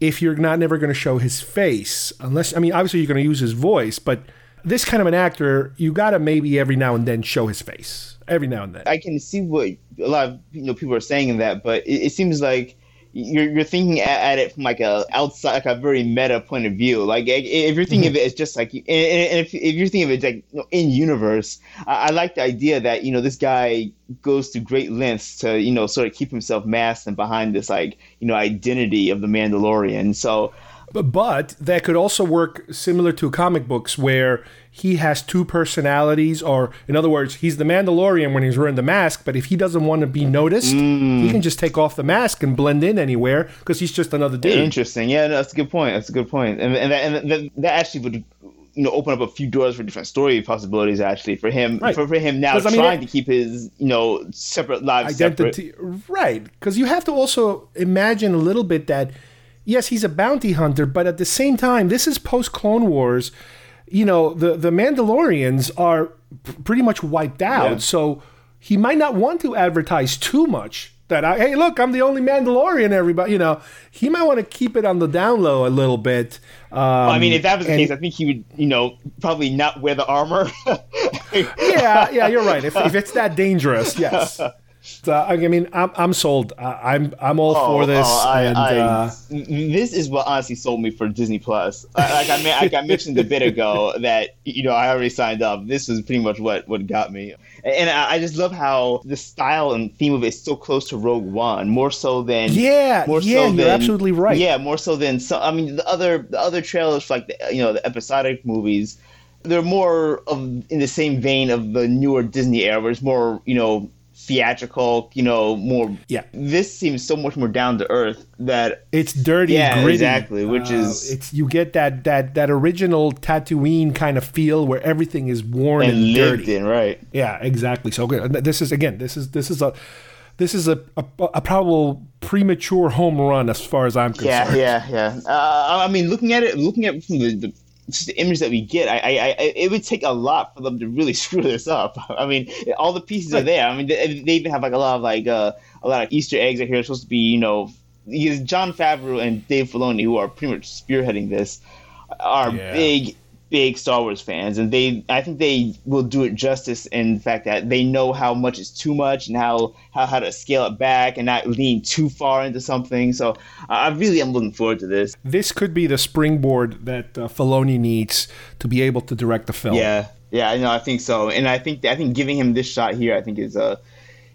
if you're not never going to show his face? Unless, I mean, obviously you're going to use his voice, but this kind of an actor, you got to maybe every now and then show his face. Every now and then. I can see what a lot of you know people are saying in that, but it, it seems like you're you're thinking at, at it from like a outside, like a very meta point of view. Like if you're thinking of mm-hmm. it as just like, and, and if, if you're thinking of it like you know, in universe, I, I like the idea that you know this guy goes to great lengths to you know sort of keep himself masked and behind this like you know identity of the Mandalorian. So But, but that could also work similar to comic books where he has two personalities, or in other words, he's the Mandalorian when he's wearing the mask, but if he doesn't want to be noticed, he mm. can just take off the mask and blend in anywhere because he's just another dude. Interesting. Yeah, no, that's a good point. That's a good point. And and that, and that, that actually would you know open up a few doors for different story possibilities actually for him Right. for, for him now 'Cause, I mean, trying to keep his you know separate lives separate. identity right because you have to also imagine a little bit that yes he's a bounty hunter but at the same time this is post clone wars you know the the mandalorians are p- pretty much wiped out Yeah. so he might not want to advertise too much that I, hey look i'm the only mandalorian everybody you know he might want to keep it on the down low a little bit um, Well, I mean, if that was the and- case, I think he would, you know, probably not wear the armor. yeah yeah you're right if, if it's that dangerous yes So, I mean, I'm, I'm sold. I, I'm I'm all for this. Oh, I, and, I- uh, this is what honestly sold me for Disney Plus. I- Like I, like I mentioned a bit ago that you know I already signed up. This is pretty much what what got me, and I, I just love how the style and theme of it is so close to Rogue One, more so than Yeah, more yeah, so you're than, absolutely right. Yeah, more so than so. I mean, the other the other trailers for like the you know the episodic movies. They're more of in the same vein of the newer Disney era, where it's more you know theatrical, you know, more. Yeah. This seems so much more down to earth that it's dirty, Yeah, gritty. exactly, which Uh, is- it's you get that that that original Tatooine kind of feel where everything is worn and, and dirty. in, right? Yeah, exactly. So good. This is again. This is this is a this is a a, a probable premature home run as far as I'm Yeah, concerned. yeah, yeah. Uh, I mean, looking at it, looking at it from the, the just the image that we get, I, I, I, it would take a lot for them to really screw this up. I mean, all the pieces are there. I mean, they, they even have like a lot of like uh, a lot of Easter eggs that here are supposed to be, you know, because Jon Favreau and Dave Filoni, who are pretty much spearheading this, are Yeah. big, big Star Wars fans, and they, I think they will do it justice in the fact that they know how much is too much and how how, how to scale it back and not lean too far into something. So I I really am looking forward to this. This could be the springboard that uh, Filoni needs to be able to direct the film. Yeah, yeah, I know, I think so, and I think I think giving him this shot here, I think is uh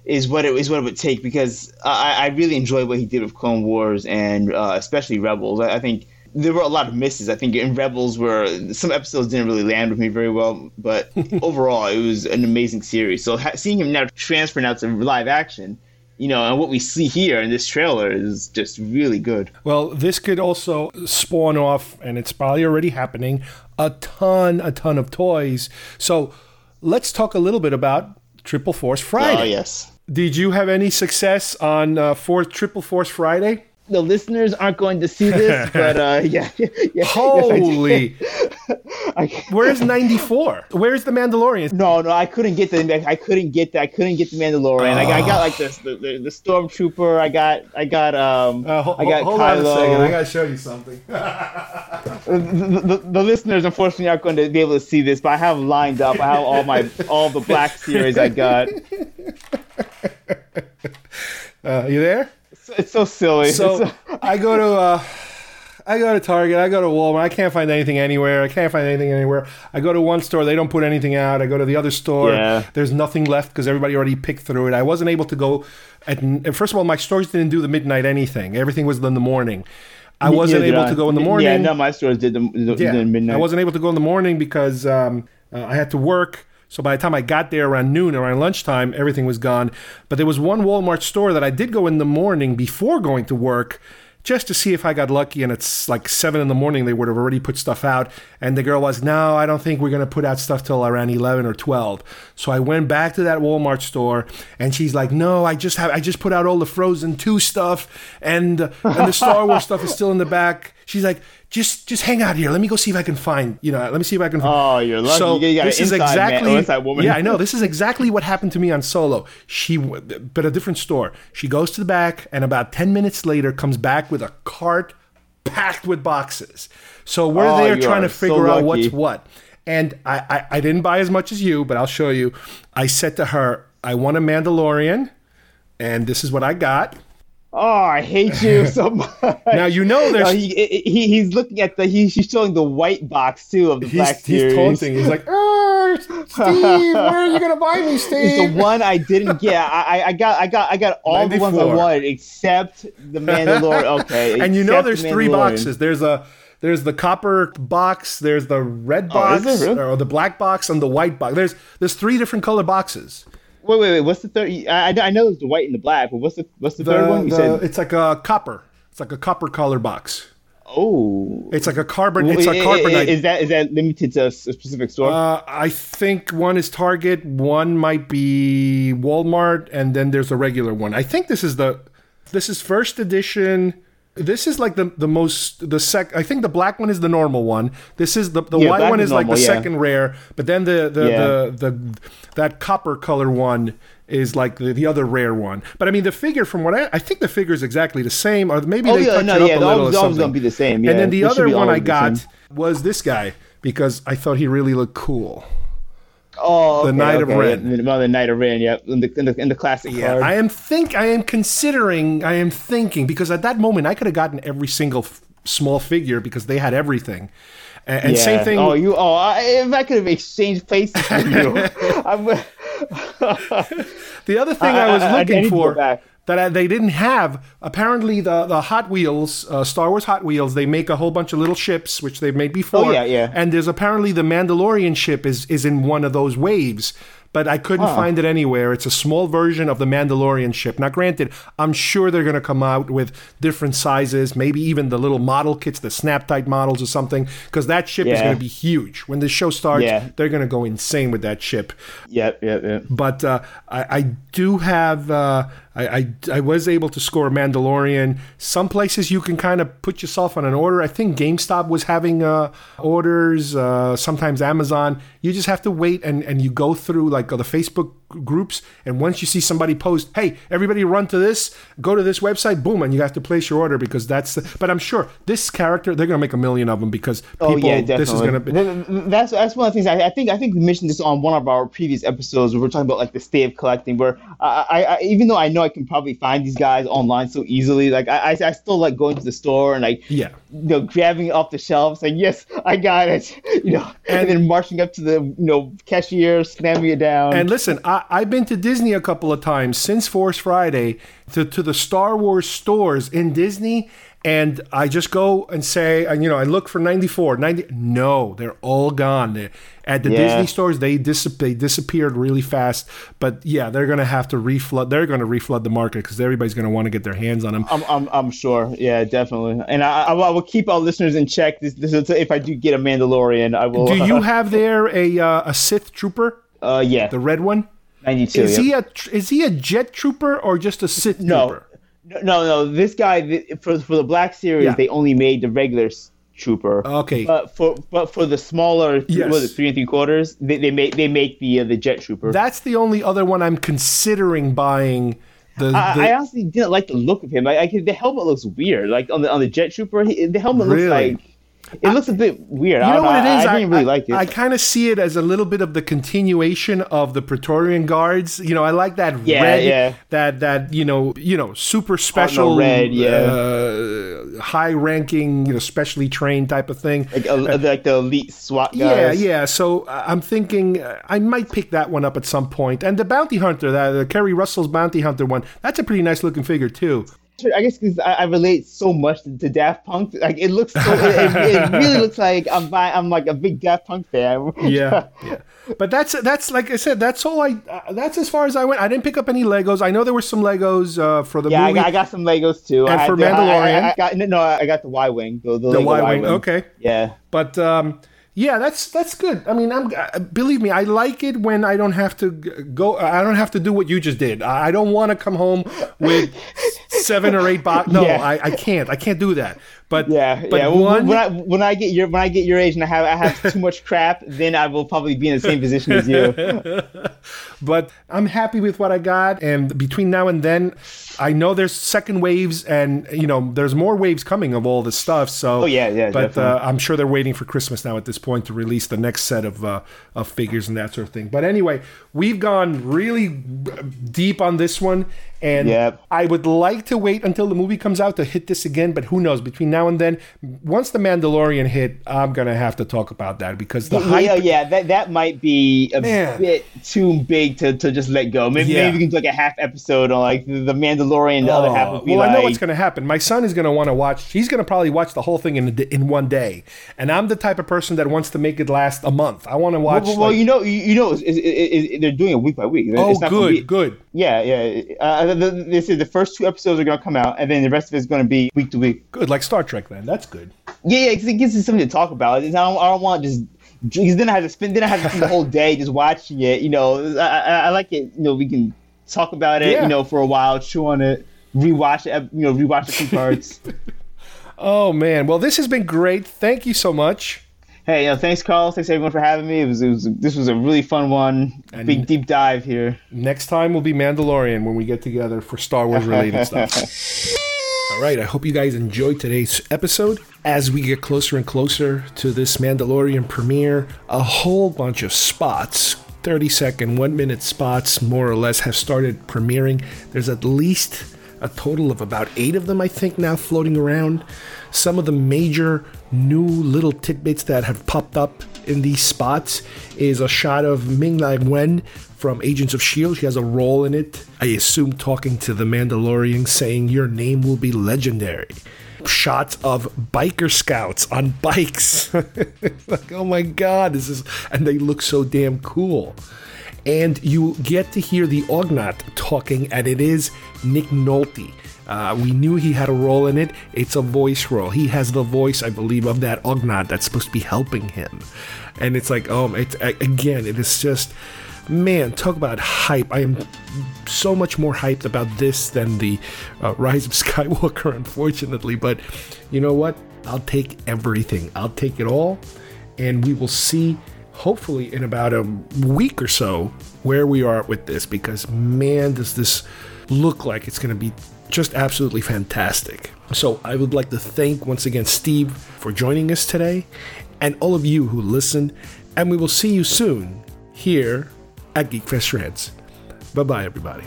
is what it is what it would take because I, I really enjoy what he did with Clone Wars and uh, especially Rebels. I, I think there were a lot of misses. I think in Rebels where some episodes didn't really land with me very well, but overall it was an amazing series. So ha- seeing him now transfer now to live action, you know, and what we see here in this trailer is just really good. Well, this could also spawn off, and it's probably already happening, a ton, a ton of toys. So let's talk a little bit about Triple Force Friday. Oh yes. Did you have any success on uh, for Triple Force Friday? The listeners aren't going to see this, but uh, yeah, yeah, yeah, Holy! I, Where's 94? Where's the Mandalorian? No, no, I couldn't get the. I couldn't get that. I couldn't get the Mandalorian. I, got, I got like this, the, the the stormtrooper. I got I got um Uh, ho- I got hold Kylo. on a second. I gotta show you something. the, the, the listeners unfortunately aren't going to be able to see this, but I have lined up. I have all my all the Black series I got. Uh, you there? It's, so silly. So I go to uh, I go to Target, I go to Walmart, I can't find anything anywhere. I can't find anything anywhere. I go to one store, they don't put anything out. I go to the other store, Yeah. there's nothing left because everybody already picked through it. I wasn't able to go at first of all, my stores didn't do the midnight anything. Everything was in the morning. I wasn't did able I. to go in the morning. Yeah, no, my stores did the, the, Yeah, the midnight. I wasn't able to go in the morning because um, uh, I had to work. So by the time I got there around noon, around lunchtime, everything was gone. But there was one Walmart store that I did go in the morning before going to work just to see if I got lucky. And it's like seven in the morning, they would have already put stuff out. And the girl was, No, I don't think we're going to put out stuff till around 11 or 12. So I went back to that Walmart store and she's like, No, I just have, I just put out all the Frozen 2 stuff and, and the Star Wars stuff is still in the back. She's like, just just hang out here. Let me go see if I can find, you know, let me see if I can Oh, you're lucky. So You got this is inside man- exactly oh, inside woman. Yeah, I know. This is exactly what happened to me on Solo. She but a different store. She goes to the back and about 10 minutes later comes back with a cart packed with boxes. So we're Oh, there trying to figure so out what's what. And I, I I didn't buy as much as you, but I'll show you. I said to her, I want a Mandalorian, and this is what I got. Oh, I hate you so much. Now you know there's No, he, he he's looking at the he, he's showing the white box too of the Black he's, he's taunting. He's like, oh, Steve, where are you gonna buy me, It's Steve? the one I didn't get. I, I- got I got I got all the ones I wanted except the Mandalorian. Okay, and you know there's the three boxes. There's a there's the copper box, there's the red Oh, box, really? or the black box, and the white box. There's there's three different color boxes. Wait, wait, wait. What's the third? I, I know it's the white and the black, but what's the what's the, The, third one? You the- said it's like a copper. It's like a copper color box. oh. It's like a carbon. It's a carbonite. Is that is that limited to a specific store? Uh, I think one is Target, one might be Walmart, and then there's a regular one. I think this is the this is first edition. This is like the the most the sec. I think the black one is the normal one. This is the the Yeah, white one is is like the yeah. second rare, but then the the, Yeah. the the that copper color one is like the, the other rare one. But I mean, the figure from what I I think the figure is exactly the same, or maybe Oh, they yeah, touch no, it up yeah, a little. always- or always something. gonna be the same, yeah. And then the They other one I the got same. was this guy because I thought he really looked cool. Oh, The okay, Knight of okay, Ren. yeah, The, the Knight of Ren. Yep, in the in the, in the classic Yeah, card. I am think I am considering I am thinking because at that moment I could have gotten every single f- small figure because they had everything. And, and same thing. Oh, you. Oh, I, if I could have exchanged places with you, The other thing I, I- was I- I looking go for. That they didn't have apparently the the Hot Wheels uh, Star Wars Hot Wheels they make a whole bunch of little ships which they've made before. Oh, yeah, yeah. And there's apparently the Mandalorian ship is is in one of those waves. But I couldn't Huh. find it anywhere. It's a small version of the Mandalorian ship. Now, granted, I'm sure they're going to come out with different sizes, maybe even the little model kits, the snap tight models or something, because that ship is going to be huge. When the show starts, Yeah. they're going to go insane with that ship yep, yep, yep. but uh, I, I do have uh, I, I I was able to score Mandalorian. Some places you can kind of put yourself on an order. I think GameStop was having uh, orders. Uh, sometimes Amazon. You just have to wait and and you go through like uh, the Facebook groups and once you see somebody post hey everybody run to this go to this website boom and you have to place your order because that's the, but i'm sure this character they're gonna make a million of them because people Oh yeah, this is gonna be Th- th- That's that's one of the things I, I think I think we mentioned this on one of our previous episodes where we're talking about like the state of collecting. Where I, I, I even though I know I can probably find these guys online so easily, like I, I, still like going to the store and like yeah you know grabbing it off the shelf, saying yes, I got it, you know, and, And- then marching up to the you know cashier, slamming it down. And listen, I, I've been to Disney a couple of times since Force Friday to, to the Star Wars stores in Disney. And I just go and say, and you know, I look for 94, 90. No, they're all gone. They're, at the Yeah. Disney stores, they, dis- they disappeared really fast. But yeah, they're going to have to reflood. They're going to reflood the market because everybody's going to want to get their hands on them. I'm, I'm, I'm sure. Yeah, definitely. And I, I, will- I will keep our listeners in check. This, this is, if I do get a Mandalorian, I will. Do you have there a, uh, a Sith trooper, Uh, yeah, the red one? 92. Is he a is he a jet trooper or just a Sith No. trooper? No, no. This guy for for the Black Series, Yeah. they only made the regular trooper. Okay. But for but for the smaller, Yes. what is it, three and three quarters, they, they make they make the uh, the jet trooper. That's the only other one I'm considering buying. The, I, the I honestly didn't like the look of him. I, I the helmet looks weird. Like on the on the jet trooper, he, the helmet Really? looks like it looks a bit weird. you I know don't what it is? I? I, didn't really like it. I kind of see it as a little bit of the continuation of the Praetorian Guards. You know, I like that Yeah, red, yeah. that that you know, you know, super special, red, yeah. uh, high-ranking, you know, specially trained type of thing. like a, like the elite SWAT guys. Yeah, yeah. So uh, I'm thinking uh, I might pick that one up at some point. And the Bounty Hunter, that uh, Keri Russell's Bounty Hunter one, that's a pretty nice looking figure too. I guess because I, I relate so much to, to Daft Punk. Like it looks, so, it, it, it really looks like I'm I'm like a big Daft Punk fan. yeah, yeah. But that's that's like I said. That's all I. Uh, that's as far as I went. I didn't pick up any Legos. I know there were some Legos uh, for the Yeah, I movie. got, I got some Legos too. And I for I- I- Mandalorian? I, got no, I got the Y wing. The, the, the Lego Y-wing. Okay, Yeah. but um, yeah, that's that's good. I mean, I'm uh, believe me, I like it when I don't have to go. I don't have to do what you just did. I don't want to come home with seven or eight boxes. No, Yeah. I, I can't. I can't do that. But Yeah, but yeah. When- one. When I when I get your when I get your age and I have I have too much crap, then I will probably be in the same position as you. but I'm happy with what I got. And between now and then, I know there's second waves, and you know there's more waves coming of all this stuff. So, Oh, yeah, yeah, But uh. I'm sure they're waiting for Christmas now at this point to release the next set of uh, of figures and that sort of thing. But anyway, we've gone really deep on this one, and Yep. I would like to wait until the movie comes out to hit this again. But who knows? Between now and then, once the Mandalorian hit, I'm gonna have to talk about that because the hype. yeah, yeah, that that might be a Man. bit too big to, to just let go. Maybe Yeah. maybe we can do like a half episode on like the, Mandalorian. The other half would be Oh, well, like I know what's going to happen. My son is going to want to watch. He's going to probably watch the whole thing in in one day, and I'm the type of person that wants to make it last a month. I want to watch. Well, well, like- you know, you, you know, it's, it's, it's, they're doing it week by week. oh, It's not good, be- good. Yeah, yeah. Uh, the, the, this is the first two episodes are gonna come out, and then the rest of it's gonna be week to week. Good, like Star Trek. Then that's good. Yeah, yeah, because it gives us something to talk about. I don't, I don't want to just because then I have to spend then I have to spend the whole day just watching it. You know, I, I, I like it. You know, we can talk about it. Yeah. You know, for a while, chew on it, rewatch it. You know, rewatch the two parts. Oh man, well this has been great. Thank you so much. Hey, you know, thanks, Carl. Thanks everyone for having me. It was, it was this was a really fun one. And- Big deep dive here. Next time will be Mandalorian when we get together for Star Wars related stuff. All right, I hope you guys enjoyed today's episode. As we get closer and closer to this Mandalorian premiere, a whole bunch of spots 30 second, one minute spots, more or less, have started premiering. There's at least a total of about eight of them, I think, now floating around. Some of the major new little tidbits that have popped up in these spots is a shot of Ming Na Wen from Agents of S.H.I.E.L.D. She has a role in it. I assume talking to the Mandalorian, saying, Your name will be legendary. Shots of biker scouts on bikes. like, oh my god, this is. And they look so damn cool and you get to hear the Ugnaught talking, and it is Nick Nolte. Uh, we knew he had a role in it. It's a voice role. He has the voice, I believe, of that Ugnaught that's supposed to be helping him. And it's like, oh, it's again, it is just, man, talk about hype. I am so much more hyped about this than the uh, Rise of Skywalker, unfortunately. But you know what? I'll take everything. I'll take it all, and we will see hopefully in about a week or so where we are with this because man does this look like it's going to be just absolutely fantastic. So I would like to thank once again Steve for joining us today and all of you who listened and we will see you soon here at Geekfest Rants. Bye bye everybody.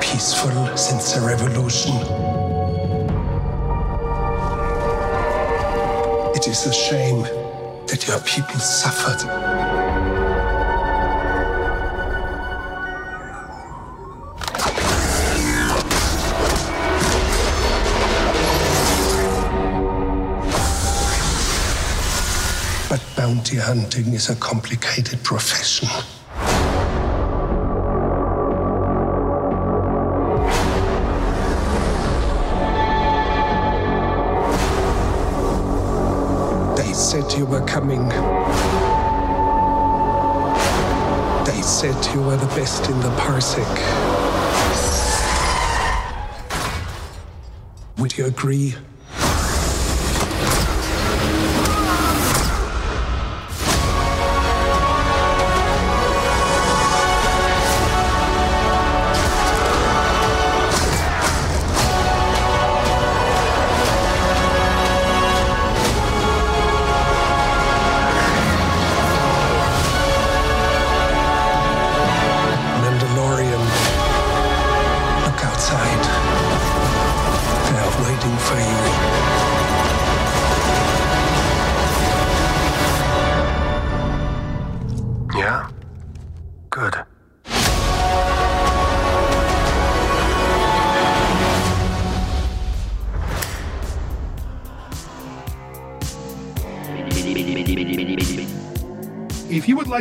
Peaceful since the revolution? It is a shame that your people suffered. But bounty hunting is a complicated profession. Said you were coming. They said you were the best in the parsec. Would you agree?